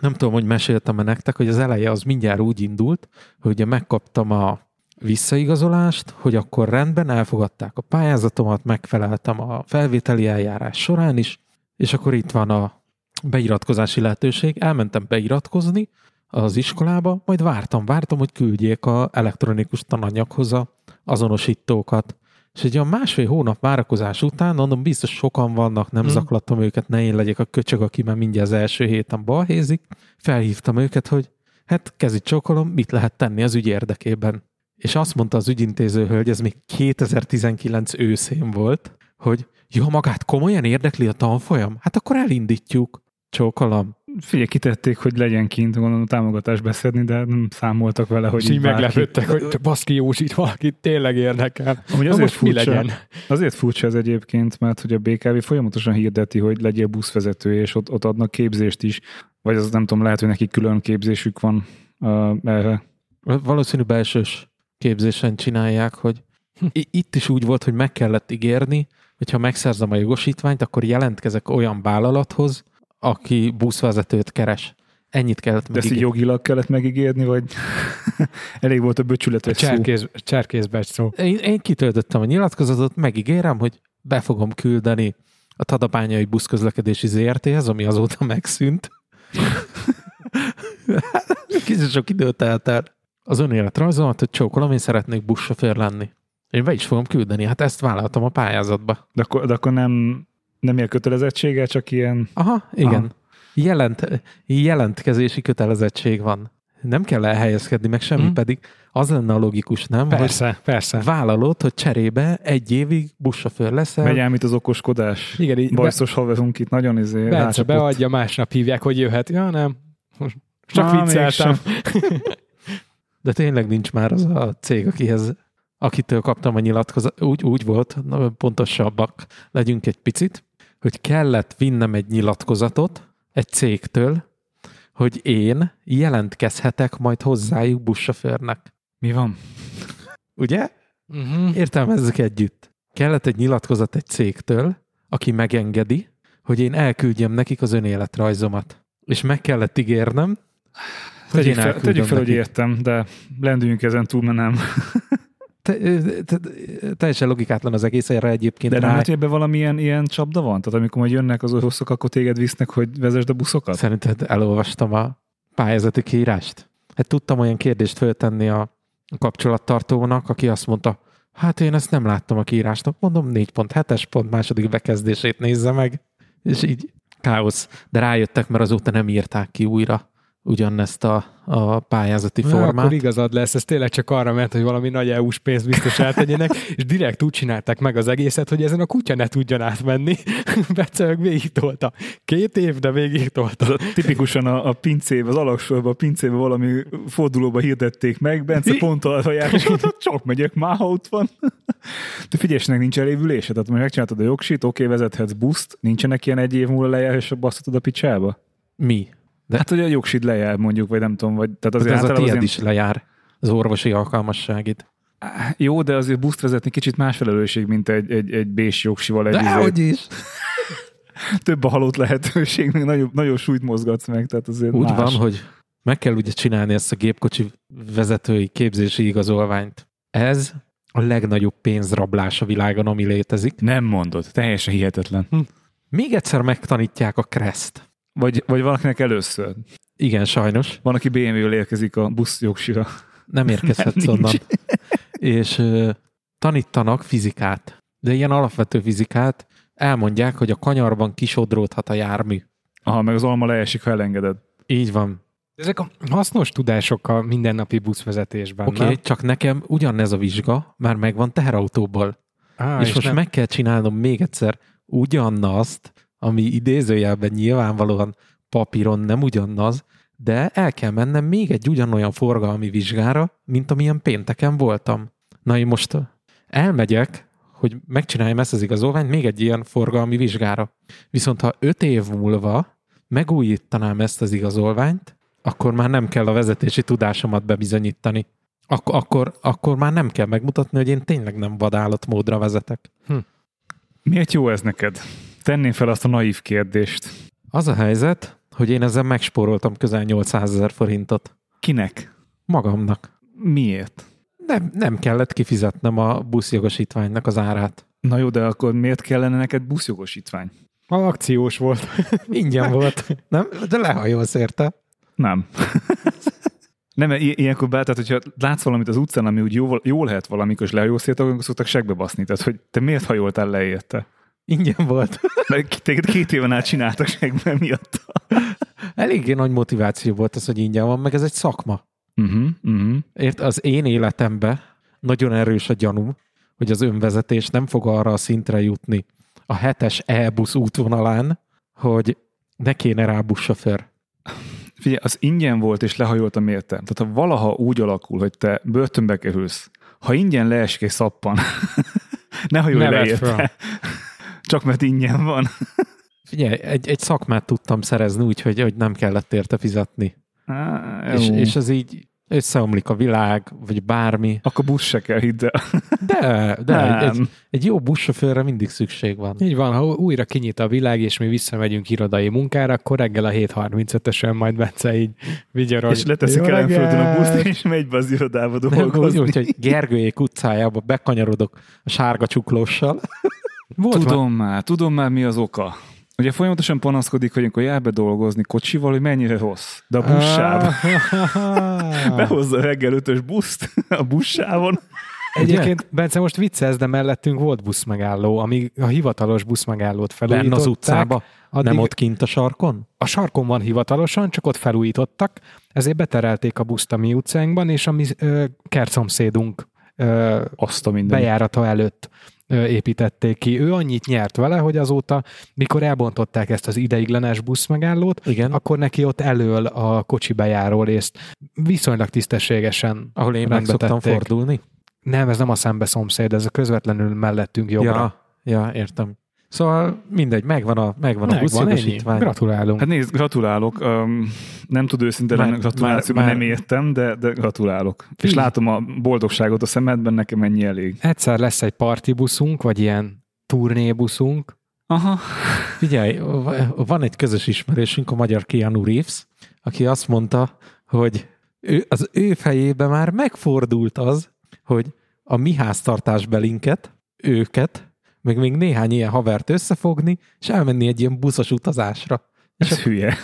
Nem tudom, hogy meséltem-e nektek, hogy az eleje az mindjárt úgy indult, hogy ugye megkaptam a visszaigazolást, hogy akkor rendben elfogadták a pályázatomat, megfeleltem a felvételi eljárás során is, és akkor itt van a beiratkozási lehetőség. Elmentem beiratkozni, az iskolába, majd vártam, vártam, hogy küldjék a elektronikus tananyaghoz a azonosítókat. És egy olyan másfél hónap várakozás után, mondom, biztos sokan vannak, nem hmm. zaklatom őket, ne én legyek a köcsög, aki már mindjárt az első héten balhézik. Felhívtam őket, hogy hát kezit csókolom, mit lehet tenni az ügy érdekében. És azt mondta az ügyintéző hölgy, ez még 2019 őszén volt, hogy jó, magát komolyan érdekli a tanfolyam? Hát akkor elindítjuk. Csókolom figyelj, kitették, hogy legyen kint, gondolom támogatást beszedni, de nem számoltak vele, hogy És így meglepődtek, hogy baszki Józsit valakit tényleg érdekel. Amúgy azért furcsa, legyen? Azért furcsa ez egyébként, mert hogy a BKV folyamatosan hirdeti, hogy legyél buszvezető, és ott, ott adnak képzést is, vagy az nem tudom, lehet, hogy neki külön képzésük van uh, erre. Valószínű belsős képzésen csinálják, hogy itt is úgy volt, hogy meg kellett ígérni, hogyha megszerzem a jogosítványt, akkor jelentkezek olyan vállalathoz, aki buszvezetőt keres. Ennyit kellett De ezt így jogilag kellett megígérni, vagy [laughs] elég volt a böcsületes szó? Cserkészbecs szó. Én, én kitöltöttem a nyilatkozatot, megígérem, hogy be fogom küldeni a Tadapányai buszközlekedési ZRT-hez, ami azóta megszűnt. [laughs] Kicsit sok idő telt el. Az önéletrajzomat, hogy csókolom, én szeretnék buszsofőr lenni. Én be is fogom küldeni, hát ezt vállaltam a pályázatba. De akkor, de akkor nem, nem ilyen kötelezettsége, csak ilyen... Aha, igen. Aha. Jelent, jelentkezési kötelezettség van. Nem kell elhelyezkedni, meg semmi, hmm. pedig az lenne a logikus, nem? Persze, hogy persze. Vállalod, hogy cserébe egy évig buszsofőr leszel. Megy el, mint az okoskodás. Igen, így. Bajszos be... haverunk itt nagyon izé. Bence beadja, másnap hívják, hogy jöhet. Ja, nem. Csak Na, vicceltem. [laughs] De tényleg nincs már az a cég, akihez, akitől kaptam a nyilatkozat. Úgy, úgy volt, na, pontosabbak legyünk egy picit, hogy kellett vinnem egy nyilatkozatot egy cégtől, hogy én jelentkezhetek majd hozzájuk buszsofőrnek. Mi van? Ugye? Uh-huh. Értelmezzük együtt. Kellett egy nyilatkozat egy cégtől, aki megengedi, hogy én elküldjem nekik az önéletrajzomat. És meg kellett ígérnem, Tegyük fel, tegyük fel hogy értem, de lendüljünk ezen túl, mert nem. Te, te, teljesen logikátlan az egész erre egyébként. De nem hogy ebben valamilyen ilyen csapda van? Tehát amikor majd jönnek az oroszok, akkor téged visznek, hogy vezesd a buszokat? Szerinted elolvastam a pályázati kiírást? Hát tudtam olyan kérdést föltenni a kapcsolattartónak, aki azt mondta, hát én ezt nem láttam a kiírásnak, mondom 4.7-es pont második bekezdését nézze meg, és így káosz. De rájöttek, mert azóta nem írták ki újra ugyanezt a, a pályázati Na, formát. Akkor igazad lesz, ez tényleg csak arra ment, hogy valami nagy EU-s pénzt biztos eltegyenek, és direkt úgy csinálták meg az egészet, hogy ezen a kutya ne tudjon átmenni. [laughs] Bece végig tolta. Két év, de végig tolta. Az tipikusan a, a pincébe, az alaksorban a pincébe valami fordulóba hirdették meg, Bence pont arra jár, és csak megyek, már ott van. [laughs] Te figyelj, nincs elévülése, tehát most megcsináltad a jogsit, oké, okay, vezethetsz buszt, nincsenek ilyen egy év múlva lejár, és basztatod a picsába? Mi? De hát, hogy a jogsid lejár mondjuk, vagy nem tudom, vagy... Tehát azért hát ez a tiéd azért... is lejár, az orvosi alkalmasságid. Jó, de azért buszt vezetni kicsit más felelősség, mint egy, egy, egy bés jogsival. Egy de izé- hogy is! [laughs] Több a halott lehetőség, még nagyobb, nagyobb súlyt mozgatsz meg, tehát azért Úgy más. van, hogy meg kell ugye csinálni ezt a gépkocsi vezetői képzési igazolványt. Ez a legnagyobb pénzrablás a világon, ami létezik. Nem mondod, teljesen hihetetlen. Hm. Még egyszer megtanítják a kreszt. Vagy, vagy valakinek először. Igen, sajnos. Van, aki BMW-vel érkezik a busz jogsira. Nem érkezhet [laughs] onnan. És uh, tanítanak fizikát. De ilyen alapvető fizikát elmondják, hogy a kanyarban kisodródhat a jármű. Aha, meg az alma leesik, ha elengeded. Így van. Ezek a hasznos tudások a mindennapi buszvezetésben, Oké, okay, csak nekem ugyanez a vizsga már megvan teherautóból. Á, és, és most nem... meg kell csinálnom még egyszer ugyanazt, ami idézőjelben nyilvánvalóan papíron nem ugyanaz, de el kell mennem még egy ugyanolyan forgalmi vizsgára, mint amilyen pénteken voltam. Na én most elmegyek, hogy megcsináljam ezt az igazolványt még egy ilyen forgalmi vizsgára. Viszont ha öt év múlva megújítanám ezt az igazolványt, akkor már nem kell a vezetési tudásomat bebizonyítani. Ak- akkor, akkor már nem kell megmutatni, hogy én tényleg nem vadállatmódra vezetek. Hm. Miért jó ez neked? Tenném fel azt a naív kérdést. Az a helyzet, hogy én ezzel megspóroltam közel 800 ezer forintot. Kinek? Magamnak. Miért? Nem, nem kellett kifizetnem a buszjogosítványnak az árát. Na jó, de akkor miért kellene neked buszjogosítvány? A akciós volt. [laughs] Ingyen volt. Nem? De lehajolsz érte? Nem. [laughs] Nem, ilyenkor be, tehát hogyha látsz valamit az utcán, ami úgy jó, jó lehet valamikor, és lehajolsz érte, akkor szoktak segbe baszni. Tehát, hogy te miért hajoltál le érte? Ingyen volt. [laughs] Mert téged két éven át csináltak segben miatt. Eléggé nagy motiváció volt az, hogy ingyen van, meg ez egy szakma. Uh-huh, uh-huh. Ért, az én életemben nagyon erős a gyanúm, hogy az önvezetés nem fog arra a szintre jutni a hetes e-busz útvonalán, hogy ne kéne rá buszsofőr. Figyelj, az ingyen volt és lehajoltam érte. Tehát ha valaha úgy alakul, hogy te börtönbe kerülsz, ha ingyen leesik egy szappan, [laughs] ne hajolj le érte. [laughs] Csak mert ingyen van. Figyelj, egy, egy szakmát tudtam szerezni úgy, hogy, hogy nem kellett érte fizetni. Á, és, és ez így összeomlik a világ, vagy bármi. Akkor busz se kell, hidd el. De, de egy, egy, egy jó buszsofőrre mindig szükség van. Így van, ha újra kinyit a világ, és mi visszamegyünk irodai munkára, akkor reggel a 7.35-ösen majd Bence így vigyorog. És leteszik el földön a buszt, és megy be az irodába [laughs] dolgozni. Úgy, hogy Gergőjék utcájába bekanyarodok a sárga csuklóssal. Volt tudom már, már, tudom már mi az oka. Ugye folyamatosan panaszkodik, hogy amikor jár be dolgozni kocsival, hogy mennyire rossz. De a buszsáv. [laughs] Behozza reggel ötös buszt a buszsávon. Egyébként, Bence, most viccez, de mellettünk volt buszmegálló, ami a hivatalos buszmegállót felújították. Benne az utcába? Addig nem ott kint a sarkon? A sarkon van hivatalosan, csak ott felújítottak, ezért beterelték a buszt a mi utcánkban, és a mi ö, kertszomszédunk ö, Azt a bejárata előtt építették ki. Ő annyit nyert vele, hogy azóta, mikor elbontották ezt az ideiglenes buszmegállót, Igen. akkor neki ott elől a kocsi bejáró részt viszonylag tisztességesen Ahol én meg szoktam fordulni? Nem, ez nem a szembe szomszéd, ez a közvetlenül mellettünk jobbra. Ja, ja értem. Szóval mindegy, megvan a, megvan a buszjogosítvány. Gratulálunk. Hát nézd, gratulálok. Um, nem tud őszinte lenni gratuláció, mert nem értem, de, de gratulálok. Fí. És látom a boldogságot a szemedben, nekem ennyi elég. Egyszer lesz egy partibuszunk, vagy ilyen turnébuszunk. Aha. Figyelj, van egy közös ismerésünk, a magyar Keanu Reeves, aki azt mondta, hogy ő, az ő fejében már megfordult az, hogy a mi háztartásbelinket, őket meg még néhány ilyen havert összefogni, és elmenni egy ilyen buszos utazásra. Ez és hülye.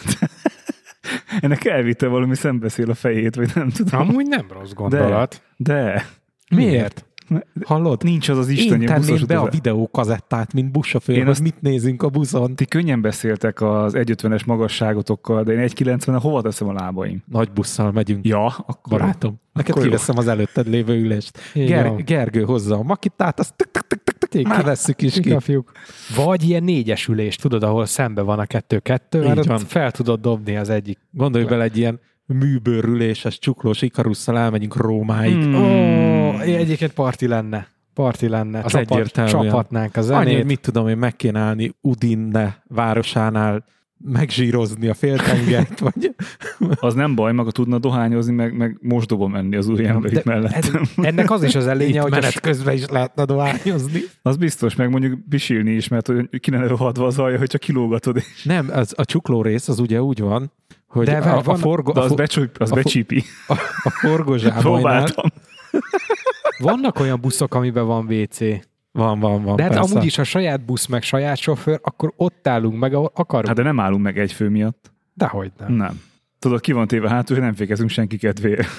[laughs] Ennek elvitte valami szembeszél a fejét, vagy nem tudom. Amúgy nem rossz gondolat. De. de. Miért? Hallod? Nincs az az Isten, Én tenném be a videókazettát, mint buszsofőr, Én azt, mit nézünk a buszon. Ti könnyen beszéltek az 1.50-es magasságotokkal, de én 1.90 hova teszem a lábaim? Nagy busszal megyünk. Ja, akkor... Barátom, neked akkor kiveszem jó. az előtted lévő ülést. Ger- Gergő hozza a makitát, azt tuk, tuk, tuk, tuk, tuk, már vesszük is ki. Fiúk. Vagy ilyen négyesülés, tudod, ahol szembe van a kettő-kettő, mert fel tudod dobni az egyik. Gondolj bele egy ilyen műbőrüléses, csuklós ikarusszal elmegyünk Rómáig. Hmm. Oh, egyébként parti lenne. Parti lenne. Az Csapat, egyértelműen. Csaphatnánk a zenét. Annyi, mit tudom én, meg kéne állni Udinne városánál megzsírozni a féltengert, [laughs] vagy... Az nem baj, maga tudna dohányozni, meg, meg mosdóba menni az új mellett. Ez, ennek az is az előnye, [laughs] hogy menet a... közben is lehetne dohányozni. Az biztos, meg mondjuk bisilni is, mert hogy ki ne rohadva az alja, hogyha kilógatod. Nem, az, a csukló rész az ugye úgy van, hogy de a, a, forgo, de az, becsúj, az a, becsípi. A, a forgozsábolynál... Vannak olyan buszok, amiben van WC. Van, van, van. De hát persze. amúgy is, a saját busz, meg saját sofőr, akkor ott állunk meg, ahol akarunk. Hát de nem állunk meg egy fő miatt. Dehogy nem. Nem. Tudod, ki van téve hátul, hogy nem fékezünk senki kedvéért. [laughs]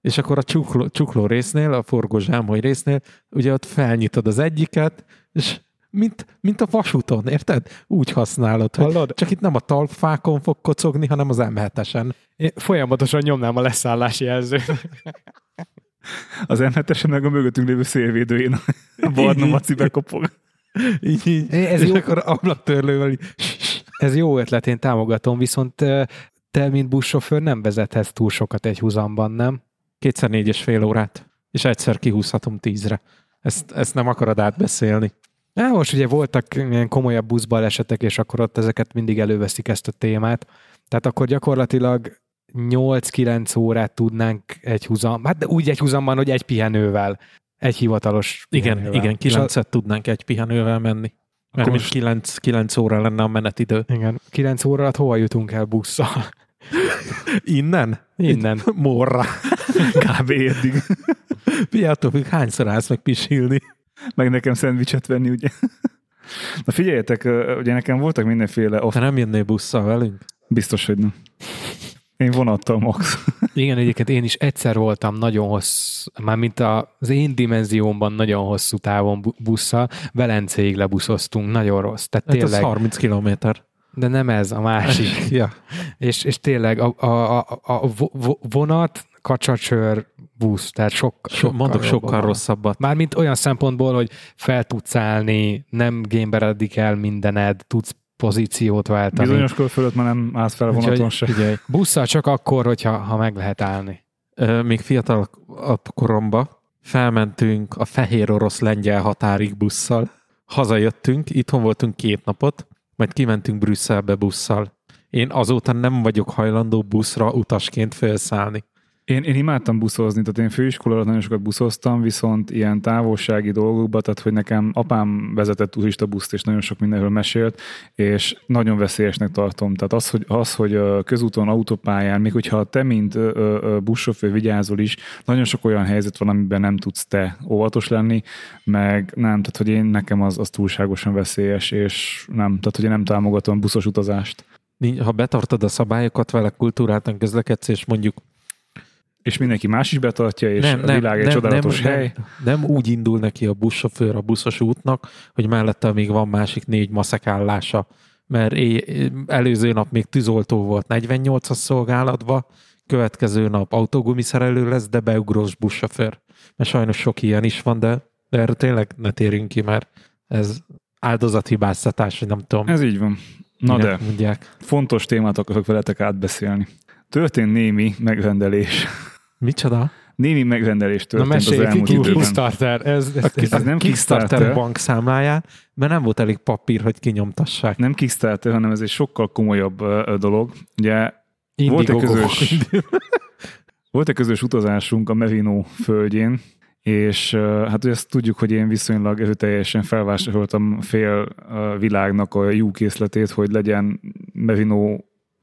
És akkor a csukló, csukló résznél, a forgózsámoly résznél, ugye ott felnyitod az egyiket, és mint, mint a vasúton, érted? Úgy használod, hogy Hallod? csak itt nem a talpfákon fog kocogni, hanem az M7-esen. Én folyamatosan nyomnám a leszállási jelzőt. Az M7-esen meg a mögöttünk lévő szélvédőjén a [laughs] barna maci bekopog. [laughs] Így, így. Ez jó, akkor ablaktörlővel így. [laughs] Ez jó ötlet, én támogatom, viszont te, mint buszsofőr nem vezethetsz túl sokat egy húzamban, nem? Kétszer négy és fél órát, és egyszer kihúzhatom tízre. Ezt, ezt nem akarod átbeszélni. Ja, most ugye voltak ilyen komolyabb buszbalesetek, és akkor ott ezeket mindig előveszik ezt a témát. Tehát akkor gyakorlatilag 8-9 órát tudnánk egy húzam, hát de úgy egy húzamban, hogy egy pihenővel, egy hivatalos Igen, pihenővel. igen, 9 a... tudnánk egy pihenővel menni. Mert most 9, 9 óra lenne a menetidő. Igen, 9 óra alatt hova jutunk el busszal? [laughs] Innen? Innen. Morra. [laughs] Kb. eddig. Piától függ, hányszor állsz meg pisilni? meg nekem szendvicset venni, ugye. Na figyeljetek, ugye nekem voltak mindenféle... Off... Te nem jönnél busszal velünk? Biztos, hogy nem. Én vonattal max. [laughs] Igen, egyébként én is egyszer voltam nagyon hosszú, mint az én dimenziómban nagyon hosszú távon busszal, Velencéig lebuszoztunk, nagyon rossz. Tehát hát tényleg, 30 kilométer. De nem ez, a másik. [laughs] ja. és, és tényleg a, a, a, a vonat, kacsacsőr, busz, tehát sok, sokkal, mondok sokkal rosszabbat. Mármint olyan szempontból, hogy fel tudsz állni, nem gémberedik el mindened, tudsz pozíciót váltani. Bizonyos kör fölött már nem állsz fel vonaton se. Figyelj, busszal csak akkor, hogyha ha meg lehet állni. Még fiatal koromba felmentünk a fehér orosz lengyel határig busszal. Hazajöttünk, itthon voltunk két napot, majd kimentünk Brüsszelbe busszal. Én azóta nem vagyok hajlandó buszra utasként felszállni. Én, én imádtam buszozni, tehát én főiskola alatt nagyon sokat buszoztam, viszont ilyen távolsági dolgokba, tehát hogy nekem apám vezetett turista buszt, és nagyon sok mindenről mesélt, és nagyon veszélyesnek tartom. Tehát az, hogy, az, hogy közúton, autópályán, még hogyha te, mint buszsofőr vigyázol is, nagyon sok olyan helyzet van, amiben nem tudsz te óvatos lenni, meg nem, tehát hogy én nekem az, az túlságosan veszélyes, és nem, tehát hogy én nem támogatom buszos utazást. Ha betartod a szabályokat, vele kultúráltan közlekedsz, és mondjuk és mindenki más is betartja, és nem, a világ egy nem, csodálatos nem, hely. Nem, nem úgy indul neki a buszsofőr a buszos útnak, hogy mellette még van másik négy maszekállása, mert é, előző nap még tűzoltó volt 48-as szolgálatba, következő nap autógumiszerelő lesz, de beugrós buszsofőr. Mert sajnos sok ilyen is van, de, de erre tényleg ne térjünk ki, mert ez áldozathibáztatás, vagy nem tudom. Ez így van. Na de, mondják. fontos témát akarok veletek átbeszélni. Történt némi megrendelés. Micsoda? Némi megrendelés történt Na, az elmúlt ki, időben. Kickstarter. Ez, ez, ez, ez nem Kickstarter, Kickstarter bankszámláján, mert nem volt elég papír, hogy kinyomtassák. Nem Kickstarter, hanem ez egy sokkal komolyabb uh, dolog. Ugye volt egy közös, [laughs] volt egy közös utazásunk a Merino földjén, és hát ugye ezt tudjuk, hogy én viszonylag erőteljesen felvásároltam fél világnak a jó készletét, hogy legyen Merino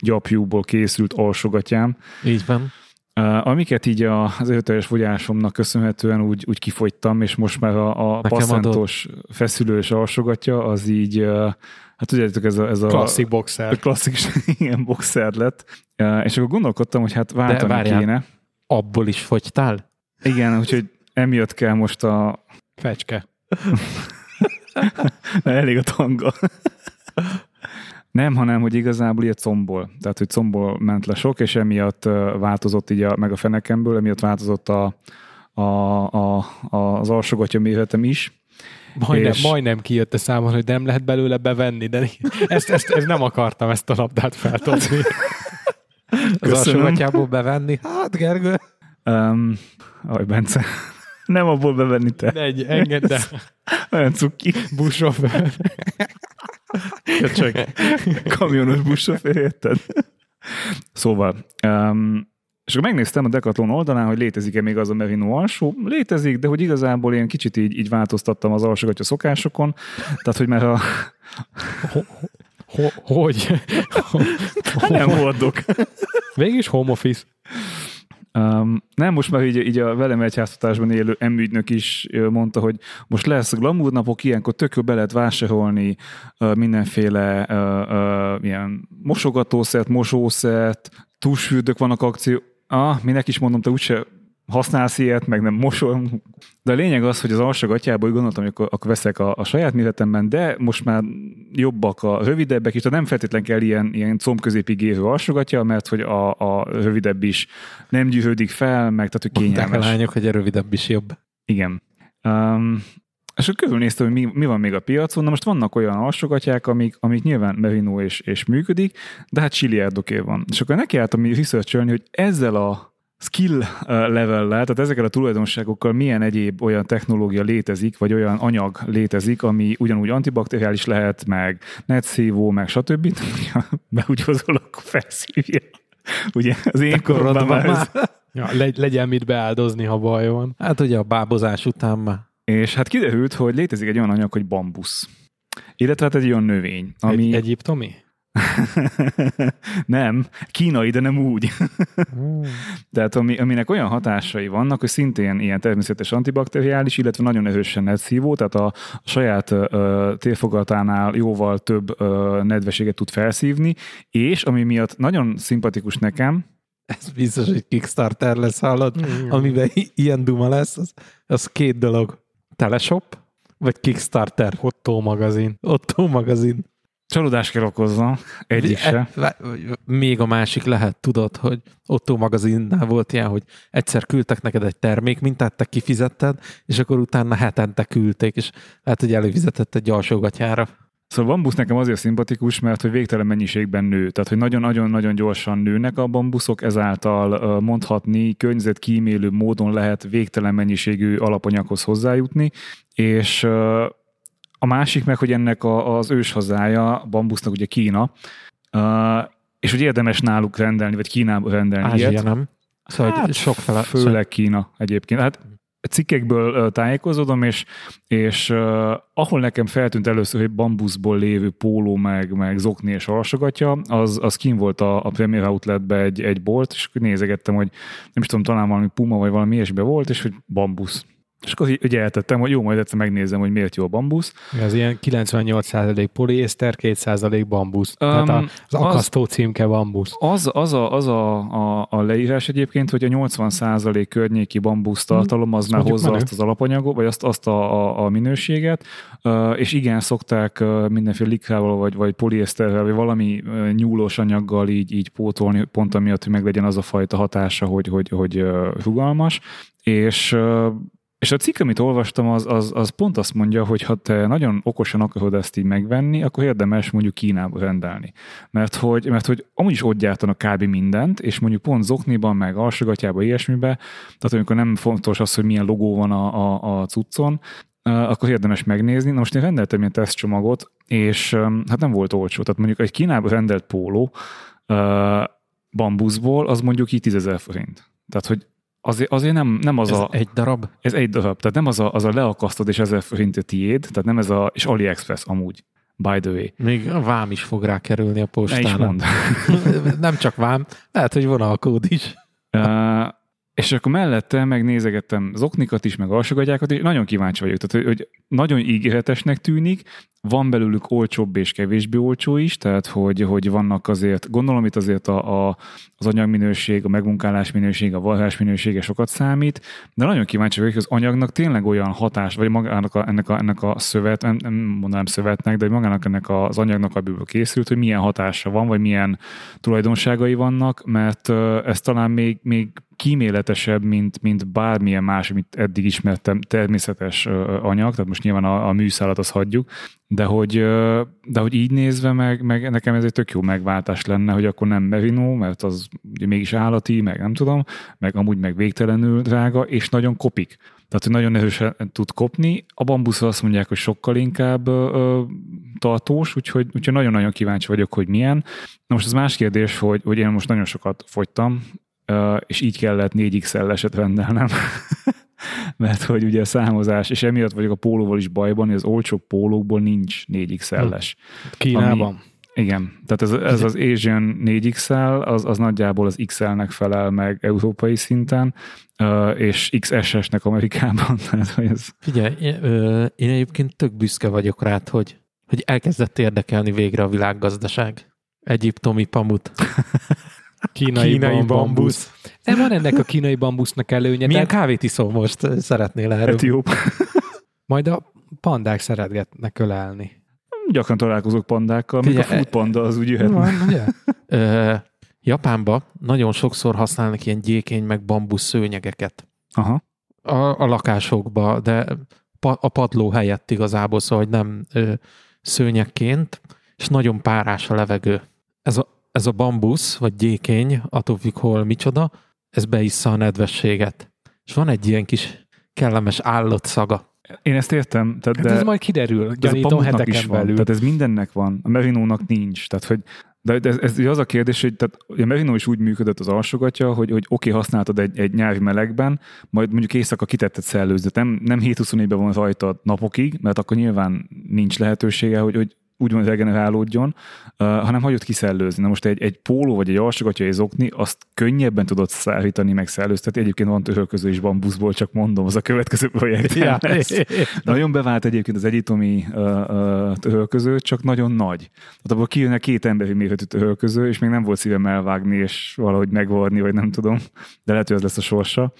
gyapjúból készült alsogatjám. Így van. Uh, amiket így az erőteljes fogyásomnak köszönhetően úgy, úgy kifogytam, és most már a, a passzentos feszülős alsogatja, az így, uh, hát tudjátok, ez a, ez a klasszik boxer. A klasszik [laughs] ilyen boxer lett. Uh, és akkor gondolkodtam, hogy hát váltani várjál, kéne. abból is fogytál? Igen, úgyhogy emiatt kell most a... Fecske. [laughs] elég a tanga. Nem, hanem, hogy igazából ilyen combból. Tehát, hogy combból ment le sok, és emiatt változott így a, meg a fenekemből, emiatt változott a, a, a, az alsogatja méretem is. Majdnem, és... majdnem kijött a számon, hogy nem lehet belőle bevenni, de ezt, ezt, ezt nem akartam ezt a labdát feltolni. [laughs] Az alsogatjából bevenni? Hát, Gergő. Um, aj, Bence. Nem abból bevenni te. Ne, egy, engedd el. Olyan cuki. Buszsofőr. Csak kamionos buszsofőr, érted? Szóval, um, és akkor megnéztem a Decathlon oldalán, hogy létezik-e még az a Merino alsó. Létezik, de hogy igazából én kicsit így, így változtattam az alsógatja szokásokon. Tehát, hogy már a... Hogy? Nem hordok. Végig home office. Um, nem, most már így, így a velem egyháztatásban élő emügynök is mondta, hogy most lesz glamour napok, ilyenkor tök be lehet vásárolni uh, mindenféle uh, uh, ilyen mosogatószert, mosószert, tusfürdők vannak akció. Ah, minek is mondom, te úgyse használsz ilyet, meg nem mosol. De a lényeg az, hogy az alsógatjából gondoltam, hogy akkor, akkor veszek a, a saját méretemben, de most már jobbak a rövidebbek tehát nem feltétlen kell ilyen, ilyen combközépig érő alsógatja, mert hogy a, a rövidebb is nem gyűrődik fel, meg tehát hogy kényelmes. Mondták a lányok, hogy a rövidebb is jobb. Igen. Um, és akkor körülnéztem, hogy mi, mi van még a piacon. Na most vannak olyan alsogatják, amik, amik nyilván merino és, és működik, de hát csiliárdoké van. És akkor nekiálltam research hogy ezzel a skill level tehát ezekkel a tulajdonságokkal milyen egyéb olyan technológia létezik, vagy olyan anyag létezik, ami ugyanúgy antibakteriális lehet, meg netszívó, meg stb. [laughs] Be úgy hozol, akkor felszívja. Ugye az én koromban már ez... Ja, legyen mit beáldozni, ha baj van. Hát ugye a bábozás után már. És hát kiderült, hogy létezik egy olyan anyag, hogy bambusz. Illetve hát egy olyan növény, ami... Egy, egyiptomi? [laughs] nem, kínai, de nem úgy. Hmm. [laughs] Tehát ami, aminek olyan hatásai vannak, hogy szintén ilyen természetes antibakteriális, illetve nagyon erősen nedszívó, tehát a, a saját uh, térfogatánál jóval több uh, nedveséget tud felszívni, és ami miatt nagyon szimpatikus nekem, ez biztos, hogy Kickstarter lesz, hallod? Mm. Amiben ilyen duma lesz, az, az két dolog. Teleshop, vagy Kickstarter? Otto magazin. Otto magazin. Csalódást kell okozza, egy is se. Még a másik lehet, tudod, hogy Otto magazinnál volt ilyen, hogy egyszer küldtek neked egy termék mintát, te kifizetted, és akkor utána hetente küldték, és lehet, hogy előfizetett egy alsógatyára. Szóval a bambusz nekem azért szimpatikus, mert hogy végtelen mennyiségben nő. Tehát, hogy nagyon-nagyon-nagyon gyorsan nőnek a bambuszok, ezáltal mondhatni környezetkímélő módon lehet végtelen mennyiségű alapanyaghoz hozzájutni, és a másik meg, hogy ennek a, az őshazája, bambusznak ugye Kína, uh, és hogy érdemes náluk rendelni, vagy Kínába rendelni Ázsia ilyet. nem. Szóval hát, sok fele, főleg Kína egyébként. Hát cikkekből tájékozódom, és, és uh, ahol nekem feltűnt először, hogy bambuszból lévő póló, meg, meg zokni és alsogatja, az, az kim volt a, a Premier Outletbe egy, egy bolt, és nézegettem, hogy nem is tudom, talán valami Puma, vagy valami ilyesbe volt, és hogy bambusz. És akkor így eltettem, hogy jó, majd egyszer megnézem, hogy miért jó a bambusz. Ez ilyen 98% poliészter, 2% bambusz. Um, Tehát az akasztó az, címke bambusz. Az, az, a, az a, a, a leírás egyébként, hogy a 80% környéki bambusz tartalom az már hozza menő. azt az alapanyagot, vagy azt, azt a, a, a minőséget, uh, és igen, szokták mindenféle likrával, vagy, vagy poliészterrel, vagy valami nyúlós anyaggal így, így pótolni, pont amiatt, hogy meglegyen az a fajta hatása, hogy, hogy, hogy uh, rugalmas, és és a cikk, amit olvastam, az, az, az pont azt mondja, hogy ha te nagyon okosan akarod ezt így megvenni, akkor érdemes mondjuk Kínába rendelni. Mert hogy, mert hogy amúgy is ott gyártanak kb. mindent, és mondjuk pont zokniban, meg alsogatjában, ilyesmibe, tehát amikor nem fontos az, hogy milyen logó van a, a, a cuccon, akkor érdemes megnézni. Na most én rendeltem ilyen tesztcsomagot, és hát nem volt olcsó. Tehát mondjuk egy Kínába rendelt póló bambuszból, az mondjuk így 10 forint. Tehát, hogy azért, azért nem, nem az ez a... egy darab? Ez egy darab. Tehát nem az a, az a leakasztod és ezer forint a tiéd, tehát nem ez a... És AliExpress amúgy. By the way. Még a vám is fog rá kerülni a postára. nem csak vám, lehet, hogy vonalkód is. [laughs] Uh, és akkor mellette megnézegettem zoknikat is, meg alsogatyákat, és nagyon kíváncsi vagyok. Tehát, hogy, hogy nagyon ígéretesnek tűnik, van belőlük olcsóbb és kevésbé olcsó is, tehát hogy, hogy vannak azért, gondolom itt azért a, a, az anyagminőség, a megmunkálás minőség, a varrás minősége sokat számít, de nagyon kíváncsi vagyok, hogy az anyagnak tényleg olyan hatás, vagy magának a, ennek, a, ennek a szövet, nem, mondanám szövetnek, de magának ennek az anyagnak, amiből készült, hogy milyen hatása van, vagy milyen tulajdonságai vannak, mert ez talán még, még kíméletesebb, mint, mint bármilyen más, amit eddig ismertem, természetes anyag, tehát most nyilván a, a műszálat azt hagyjuk, de hogy, de hogy így nézve meg, meg nekem ez egy tök jó megváltás lenne, hogy akkor nem merino, mert az mégis állati, meg nem tudom, meg amúgy meg végtelenül drága, és nagyon kopik. Tehát, hogy nagyon erősen tud kopni. A bambusz azt mondják, hogy sokkal inkább ö, tartós, úgyhogy, úgyhogy nagyon-nagyon kíváncsi vagyok, hogy milyen. Na most az más kérdés, hogy, hogy én most nagyon sokat fogytam, és így kellett 4XL-eset rendelnem. [laughs] Mert hogy ugye a számozás, és emiatt vagyok a pólóval is bajban, hogy az olcsó pólókból nincs 4XL-es. Kínában. Ami, igen, tehát ez, ez az Asian 4XL, az, az nagyjából az XL-nek felel meg európai szinten, és XSS-nek Amerikában. [laughs] Tehát, hogy ez... Figyelj, én egyébként tök büszke vagyok rád, hogy, hogy elkezdett érdekelni végre a világgazdaság. Egyiptomi pamut. [laughs] Kínai, kínai bambusz. bambusz. De van ennek a kínai bambusznak előnye. Milyen tehát... kávét iszol most? Szeretnél erről? Etióp. [laughs] Majd a pandák szeretgetnek ölelni. Gyakran találkozok pandákkal, még a food panda az úgy jöhet. Van, ugye? [laughs] Ö, Japánban nagyon sokszor használnak ilyen gyékény meg bambusz szőnyegeket. Aha. A, a lakásokba, de pa, a padló helyett igazából, szóval hogy nem ö, szőnyegként, és nagyon párás a levegő. Ez a, ez a bambusz, vagy gyékény, attól függ, hol micsoda, ez beissza a nedvességet. És van egy ilyen kis kellemes állott szaga. Én ezt értem. Tehát hát de ez majd kiderül, gyanítom heteken is van. belül. Tehát ez mindennek van, a Merinónak nincs. Tehát, hogy de ez, ez, az a kérdés, hogy tehát, a Merino is úgy működött az alsogatja, hogy, hogy oké, okay, használtad egy, egy nyári melegben, majd mondjuk éjszaka kitetted szellőzőt. Nem, nem 7-24-ben van rajta napokig, mert akkor nyilván nincs lehetősége, hogy, hogy úgymond regenerálódjon, uh, hanem hagyott kiszellőzni. Na most egy, egy póló vagy egy alsogatja, zokni, azt könnyebben tudod szállítani, meg szellőztetni. Egyébként van törölköző is bambuszból, csak mondom, az a következő projekt. Ja. nagyon bevált egyébként az egyitomi uh, uh, törölköző, csak nagyon nagy. Tehát abból kijönne két emberi méretű törölköző, és még nem volt szívem elvágni, és valahogy megvarni, vagy nem tudom, de lehet, hogy ez lesz a sorsa.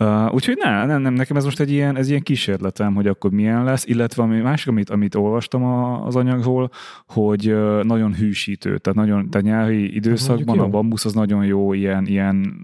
Uh, úgyhogy ne, nem, nem, nekem ez most egy ilyen, ez ilyen kísérletem, hogy akkor milyen lesz, illetve ami másik, amit, amit olvastam a, az anyagról, hogy uh, nagyon hűsítő, tehát nagyon, tehát nyári időszakban a bambusz az nagyon jó ilyen, ilyen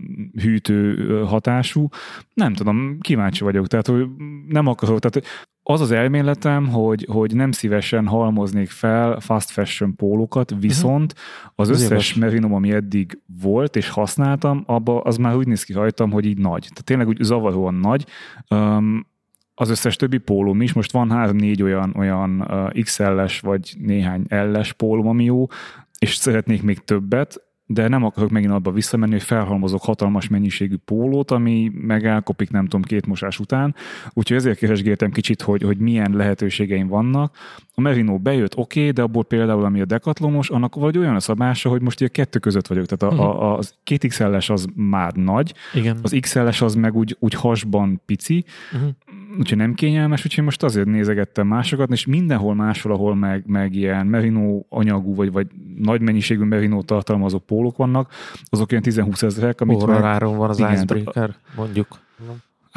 hűtő hatású. Nem tudom, kíváncsi vagyok, tehát hogy nem akarok, tehát az az elméletem, hogy, hogy nem szívesen halmoznék fel fast fashion pólókat, mhm. viszont az összes merinom, ami eddig volt és használtam, abba az már úgy néz ki rajtam, hogy így nagy. Tehát tényleg úgy zavaróan nagy. Um, az összes többi pólóm is, most van három-négy olyan, olyan XL-es vagy néhány L-es pólóm, ami jó, és szeretnék még többet, de nem akarok megint abba visszamenni, hogy felhalmozok hatalmas mennyiségű pólót, ami meg elkopik, nem tudom, két mosás után. Úgyhogy ezért keresgéltem kicsit, hogy, hogy milyen lehetőségeim vannak. A Merino bejött, oké, okay, de abból például, ami a dekatlonos, annak vagy olyan a szabása, hogy most ilyen kettő között vagyok. Tehát a, uh-huh. a, az két XL-es az már nagy, Igen. az XL-es az meg úgy, úgy hasban pici, uh-huh. úgyhogy nem kényelmes, úgyhogy most azért nézegettem másokat, és mindenhol máshol, ahol meg, meg ilyen merino anyagú, vagy, vagy nagy mennyiségű merino tartalmazó pólók vannak, azok olyan 10-20 ezerek, amit Óraráron meg, van az igen, icebreaker, mondjuk.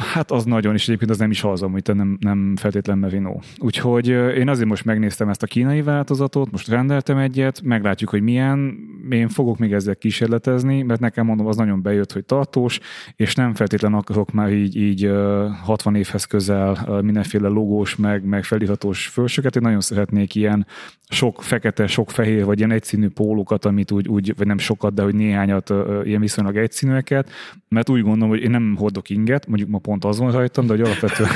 Hát az nagyon, és egyébként az nem is az, amit nem, nem feltétlen Merino. Úgyhogy én azért most megnéztem ezt a kínai változatot, most rendeltem egyet, meglátjuk, hogy milyen. Én fogok még ezzel kísérletezni, mert nekem mondom, az nagyon bejött, hogy tartós, és nem feltétlen akarok már így, így 60 évhez közel mindenféle logós, meg, meg feliratos fölsöket. Én nagyon szeretnék ilyen sok fekete, sok fehér, vagy ilyen egyszínű pólókat, amit úgy, úgy vagy nem sokat, de hogy néhányat ilyen viszonylag egyszínűeket, mert úgy gondolom, hogy én nem hordok inget, mondjuk ma pont az van rajtam, de hogy alapvetően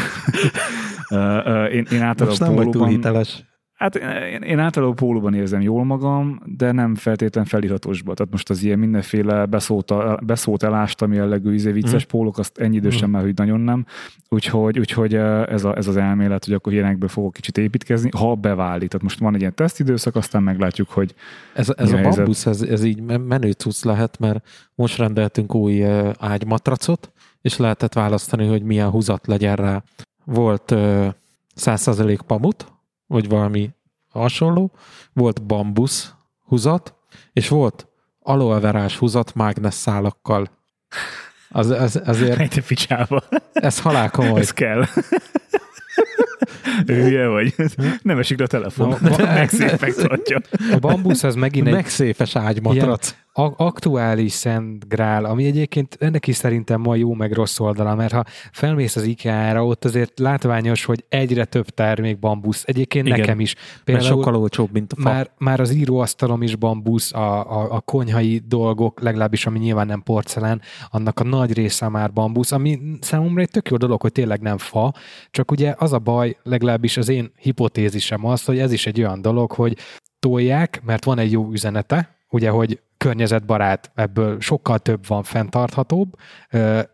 [laughs] én, én általában Most nem vagy túl hiteles. Hát én, én általában pólóban érzem jól magam, de nem feltétlen feliratosba. Tehát most az ilyen mindenféle beszót, beszót elástam jellegű izé vicces mm. pólók, azt ennyi idősen mm. már, hogy nagyon nem. Úgyhogy, úgyhogy ez, a, ez az elmélet, hogy akkor ilyenekből fogok kicsit építkezni, ha beválik. Tehát most van egy ilyen tesztidőszak, aztán meglátjuk, hogy Ez, ez a, a bambusz, ez, ez így menő cucc lehet, mert most rendeltünk új ágymatracot, és lehetett választani, hogy milyen húzat legyen rá. Volt 100% pamut, vagy valami hasonló, volt bambusz húzat, és volt aloe verás húzat mágnes szálakkal. Az, az, azért... Egy picsába. Ez halál komoly. Ez kell. Hülye vagy. Nem esik le a telefon. No, megszépek A bambusz az megint egy... Megszépes ágymatrac aktuális Szent Grál, ami egyébként ennek is szerintem ma jó meg rossz oldala, mert ha felmész az IKEA-ra, ott azért látványos, hogy egyre több termék bambusz. Egyébként Igen, nekem is. Például mert sokkal olcsóbb, mint a fa. Már, már az íróasztalom is bambusz, a, a, a konyhai dolgok, legalábbis ami nyilván nem porcelán, annak a nagy része már bambusz, ami számomra egy tök jó dolog, hogy tényleg nem fa, csak ugye az a baj, legalábbis az én hipotézisem az, hogy ez is egy olyan dolog, hogy tolják, mert van egy jó üzenete, ugye, hogy környezetbarát, ebből sokkal több van fenntarthatóbb,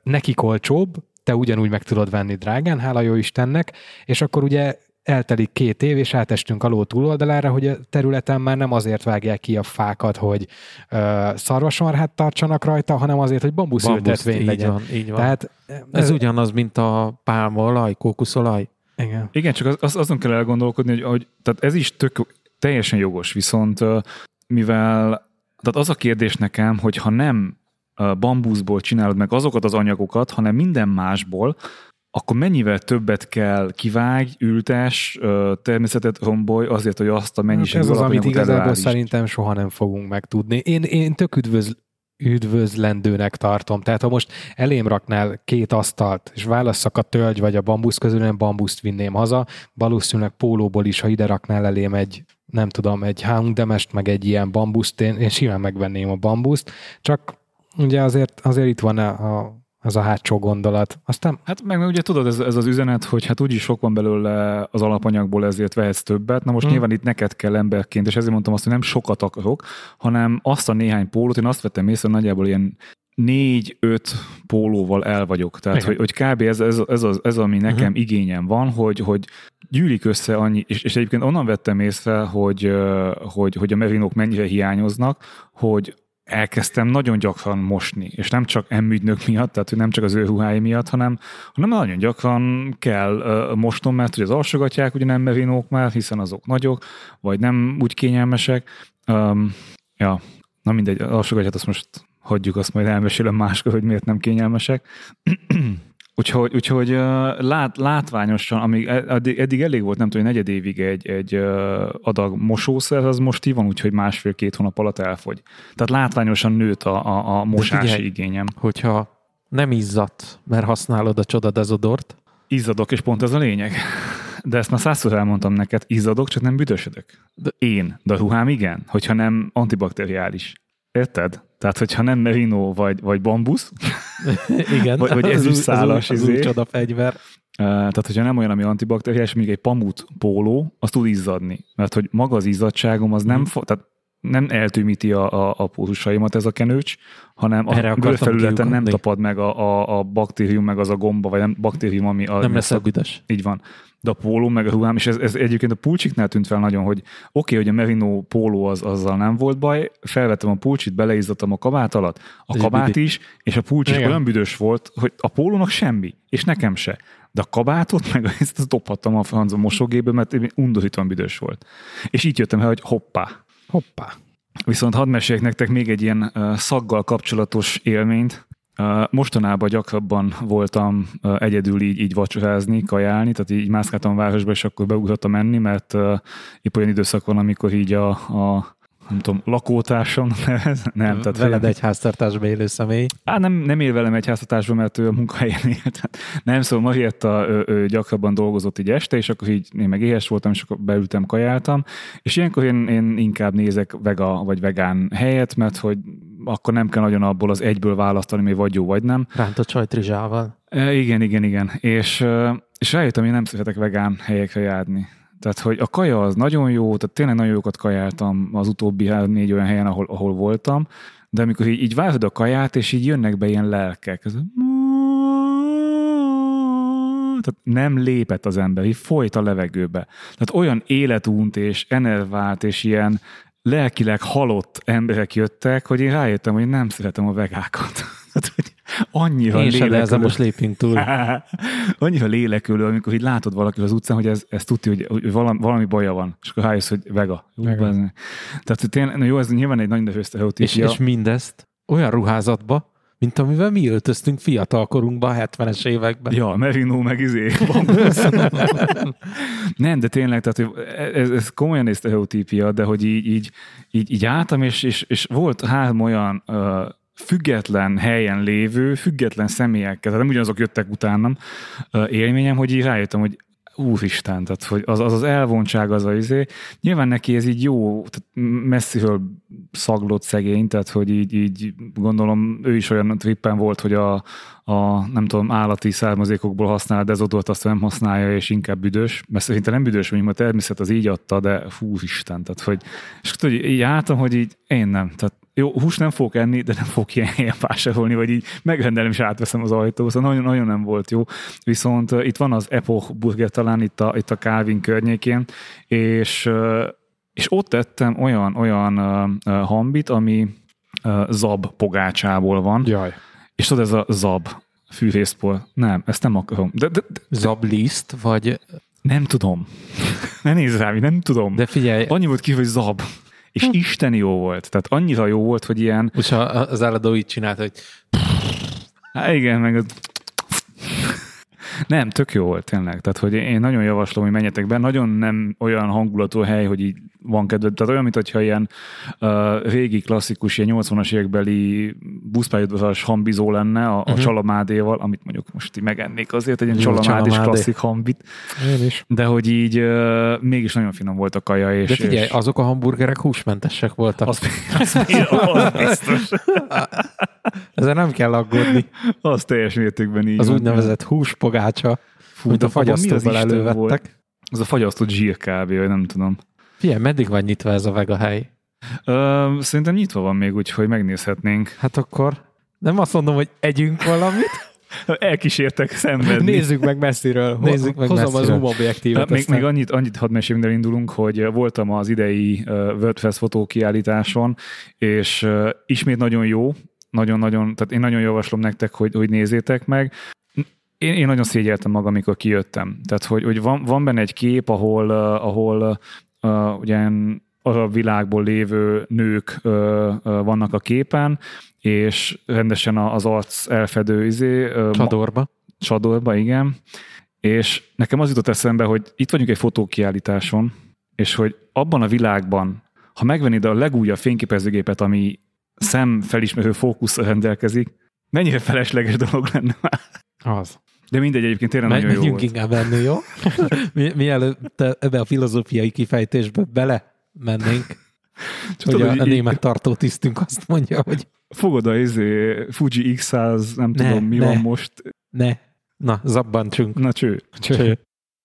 nekik olcsóbb, te ugyanúgy meg tudod venni drágán, hála jó Istennek, és akkor ugye eltelik két év, és átestünk a ló túloldalára, hogy a területen már nem azért vágják ki a fákat, hogy uh, szarvasmarhát tartsanak rajta, hanem azért, hogy bambuszültetvény legyen. Van, így van. Tehát, ez, ez ugyanaz, mint a pálmaolaj, kókuszolaj. Igen. Igen, csak az, az, azon kell elgondolkodni, hogy, hogy tehát ez is tök, teljesen jogos, viszont mivel tehát az a kérdés nekem, hogy ha nem bambuszból csinálod meg azokat az anyagokat, hanem minden másból, akkor mennyivel többet kell kivágj, ültes, természetet rombolj azért, hogy azt a mennyiséget Ez az, amit igazából szerintem soha nem fogunk megtudni. Én, én tök üdvözl, üdvözlendőnek tartom. Tehát ha most elém raknál két asztalt, és válasszak a tölgy vagy a bambusz közül, én bambuszt vinném haza. Valószínűleg pólóból is, ha ide raknál elém egy nem tudom, egy hangdemest, meg egy ilyen bambuszt, én, én simán megvenném a bambuszt, csak ugye azért, azért itt van a, a ez a hátsó gondolat. Aztán... Hát meg, meg ugye tudod, ez, ez az üzenet, hogy hát úgyis sok van belőle az alapanyagból, ezért vehetsz többet. Na most hmm. nyilván itt neked kell emberként, és ezért mondtam azt, hogy nem sokat akarok, hanem azt a néhány pólót, én azt vettem észre, nagyjából ilyen négy-öt pólóval el vagyok. Tehát, hogy, hogy kb. ez, ez, ez, az, ez ami nekem uh-huh. igényem van, hogy, hogy gyűlik össze annyi, és, és egyébként onnan vettem észre, hogy, hogy, hogy a merinók mennyire hiányoznak, hogy elkezdtem nagyon gyakran mosni, és nem csak emmügynök miatt, tehát hogy nem csak az ő ruhái miatt, hanem, hanem nagyon gyakran kell uh, mosnom, mert hogy az alsogatják ugye nem merinók már, hiszen azok nagyok, vagy nem úgy kényelmesek. Um, ja, na mindegy, alsogatját azt most hagyjuk, azt majd elmesélem máskor, hogy miért nem kényelmesek. [clears throat] Úgyhogy, úgyhogy lát, látványosan, amíg eddig, eddig elég volt, nem tudom, negyed évig egy, egy adag mosószer, az most így van, úgyhogy másfél-két hónap alatt elfogy. Tehát látványosan nőtt a, a, a mosási figyelj, igényem. Hogyha nem izzadt, mert használod a csoda dezodort. Izzadok, és pont ez a lényeg. De ezt már százszor elmondtam neked, izzadok, csak nem büdösödök. De én, de a ruhám igen, hogyha nem antibakteriális. Érted? Tehát, hogyha nem merino vagy, vagy bambusz, [laughs] Igen, vagy, vagy ez szálas az, új, az új fegyver. Tehát, hogyha nem olyan, ami antibakteriás, még egy pamut póló, az tud izzadni. Mert hogy maga az izzadságom az nem, mm. fo- tehát nem eltűmíti a, a, a pulzusaimat ez a kenőcs, hanem a bőrfelületen nem tapad meg a, a, a baktérium, meg az a gomba, vagy nem baktérium, ami... A, nem lesz büdös. Így van. De a póló, meg a ruhám, és ez, ez egyébként a pulcsiknál tűnt fel nagyon, hogy oké, okay, hogy a merino póló az, azzal nem volt baj, felvettem a pulcsit, beleizzadtam a kabát alatt, a és kabát büdi. is, és a pulcsi olyan büdös volt, hogy a pólónak semmi, és nekem se. De a kabátot meg [laughs] ezt dobhattam a francba mosógébe, mert undorítóan büdös volt. És így jöttem el, hogy hoppá. Hoppá. Viszont hadd meséljek nektek még egy ilyen szaggal kapcsolatos élményt. Mostanában gyakrabban voltam egyedül így, így vacsorázni, kajálni, tehát így mászkáltam a városba, és akkor beugrottam menni, mert épp olyan időszak van, amikor így a, a nem tudom, lakótársam [laughs] nevez? Nem. Tehát Veled egy háztartásban élő személy? Á, nem, nem él velem egy háztartásban, mert ő a munkahelyen élt. [laughs] Nem, szóval Marietta ő, ő gyakrabban dolgozott így este, és akkor így én meg éhes voltam, és akkor beültem, kajáltam, és ilyenkor én, én inkább nézek vega vagy vegán helyet, mert hogy akkor nem kell nagyon abból az egyből választani, mi vagy jó, vagy nem. Rántott csajtrizsával. E, igen, igen, igen. És, és rájöttem, hogy én nem szeretek vegán helyekre járni. Tehát, hogy a kaja az nagyon jó, tehát tényleg nagyon jókat kajáltam az utóbbi három-négy olyan helyen, ahol, ahol voltam, de amikor így, így várod a kaját, és így jönnek be ilyen lelkek, ez tehát nem lépett az ember, így folyt a levegőbe. Tehát olyan életunt és enervált és ilyen lelkileg halott emberek jöttek, hogy én rájöttem, hogy nem szeretem a vegákat. Annyira Én lélekülő. Ezzel most lépünk túl. [laughs] annyira lélekülő, amikor így látod valaki az utcán, hogy ez, ez tudja, hogy, hogy valami, valami baja van, és akkor rájössz, hogy vega. vega. Tehát tényleg, jó, ez nyilván egy nagy nevős és, és mindezt olyan ruházatba, mint amivel mi öltöztünk fiatalkorunkban, a 70-es években. Ja, Merino meg izé. [laughs] nem, de tényleg, tehát ez, ez komolyan egy sztereotípia, de hogy így, így, így, így álltam, és, és, és volt három olyan uh, független helyen lévő, független személyekkel, tehát nem ugyanazok jöttek utánam élményem, hogy így rájöttem, hogy úristen, tehát hogy az, az az elvontság az a izé. Nyilván neki ez így jó, tehát messziről szaglott szegény, tehát hogy így, így gondolom ő is olyan trippen volt, hogy a, a nem tudom, állati származékokból használ dezodort, azt nem használja, és inkább büdös, mert szerintem nem büdös, mondjuk a természet az így adta, de fú, Isten, tehát hogy, és tudod, így álltam, hogy így én nem, tehát jó, hús nem fogok enni, de nem fogok ilyen helyen vásárolni, vagy így megrendelem és átveszem az ajtót, szóval nagyon, nagyon nem volt jó. Viszont itt van az Epoch Burger talán itt a, itt a Calvin környékén, és, és ott tettem olyan, olyan hambit, ami zab pogácsából van. Jaj. És tudod, ez a zab fűrészpor. Nem, ezt nem akarom. De, de, de, zab liszt, vagy... Nem tudom. ne nézz rám, nem tudom. De figyelj. Annyi volt ki, hogy zab és hm. Isten jó volt. Tehát annyira jó volt, hogy ilyen... Most az álladó így csinált, hogy... Há, igen, meg az... Nem, tök jó volt tényleg. Tehát, hogy én nagyon javaslom, hogy menjetek be. Nagyon nem olyan hangulatú hely, hogy így van kedved. Tehát olyan, mintha ilyen uh, régi, klasszikus, ilyen 80-as évekbeli buszpályadozás hambizó lenne a, uh-huh. a mhm. csalamádéval, amit mondjuk most így megennék azért, egy ilyen csalamádés klasszik hambit. Én is. De hogy így uh, mégis nagyon finom volt a kaja. És, De figyelj, és... azok a hamburgerek húsmentesek voltak. Az, [laughs] az, az biztos. Ezzel nem kell aggódni. Az teljes mértékben így Az van. úgynevezett húspogácsa, Fú, mint a fagyasztóból elővettek. Volt? Az a fagyasztott zsír kb, vagy nem tudom. Figyelj, meddig van nyitva ez a vega hely? Ö, szerintem nyitva van még, úgyhogy megnézhetnénk. Hát akkor nem azt mondom, hogy együnk valamit. [laughs] Elkísértek szenvedni. Nézzük meg messziről. Nézzük meg Hozom messziről. az zoom objektívet. Még, még annyit, annyit hadd mesélni, indulunk, hogy voltam az idei WordPress fotókiállításon, és ismét nagyon jó, nagyon-nagyon, tehát én nagyon javaslom nektek, hogy, hogy nézzétek meg. Én, én nagyon szégyeltem magam, amikor kijöttem. Tehát, hogy, hogy van, van benne egy kép, ahol, ahol uh, ugye a világból lévő nők uh, uh, vannak a képen, és rendesen az arc elfedő izé. Uh, Csadorba. Csadorba, igen. És nekem az jutott eszembe, hogy itt vagyunk egy fotókiállításon, és hogy abban a világban, ha megvennéd a legújabb fényképezőgépet, ami szemfelismerő fókuszra rendelkezik, mennyire felesleges dolog lenne már. Az. De mindegy, egyébként tényleg nagyon jó volt. inkább ennél, jó? [laughs] Mi, mielőtt ebbe a filozófiai kifejtésbe bele mennénk, hogy Tudod, a, a német tartó tisztünk azt mondja, hogy fogod a izé, Fuji X100, nem ne, tudom, mi ne, van most. Ne, na, zabbantsunk. Na cső. cső. cső.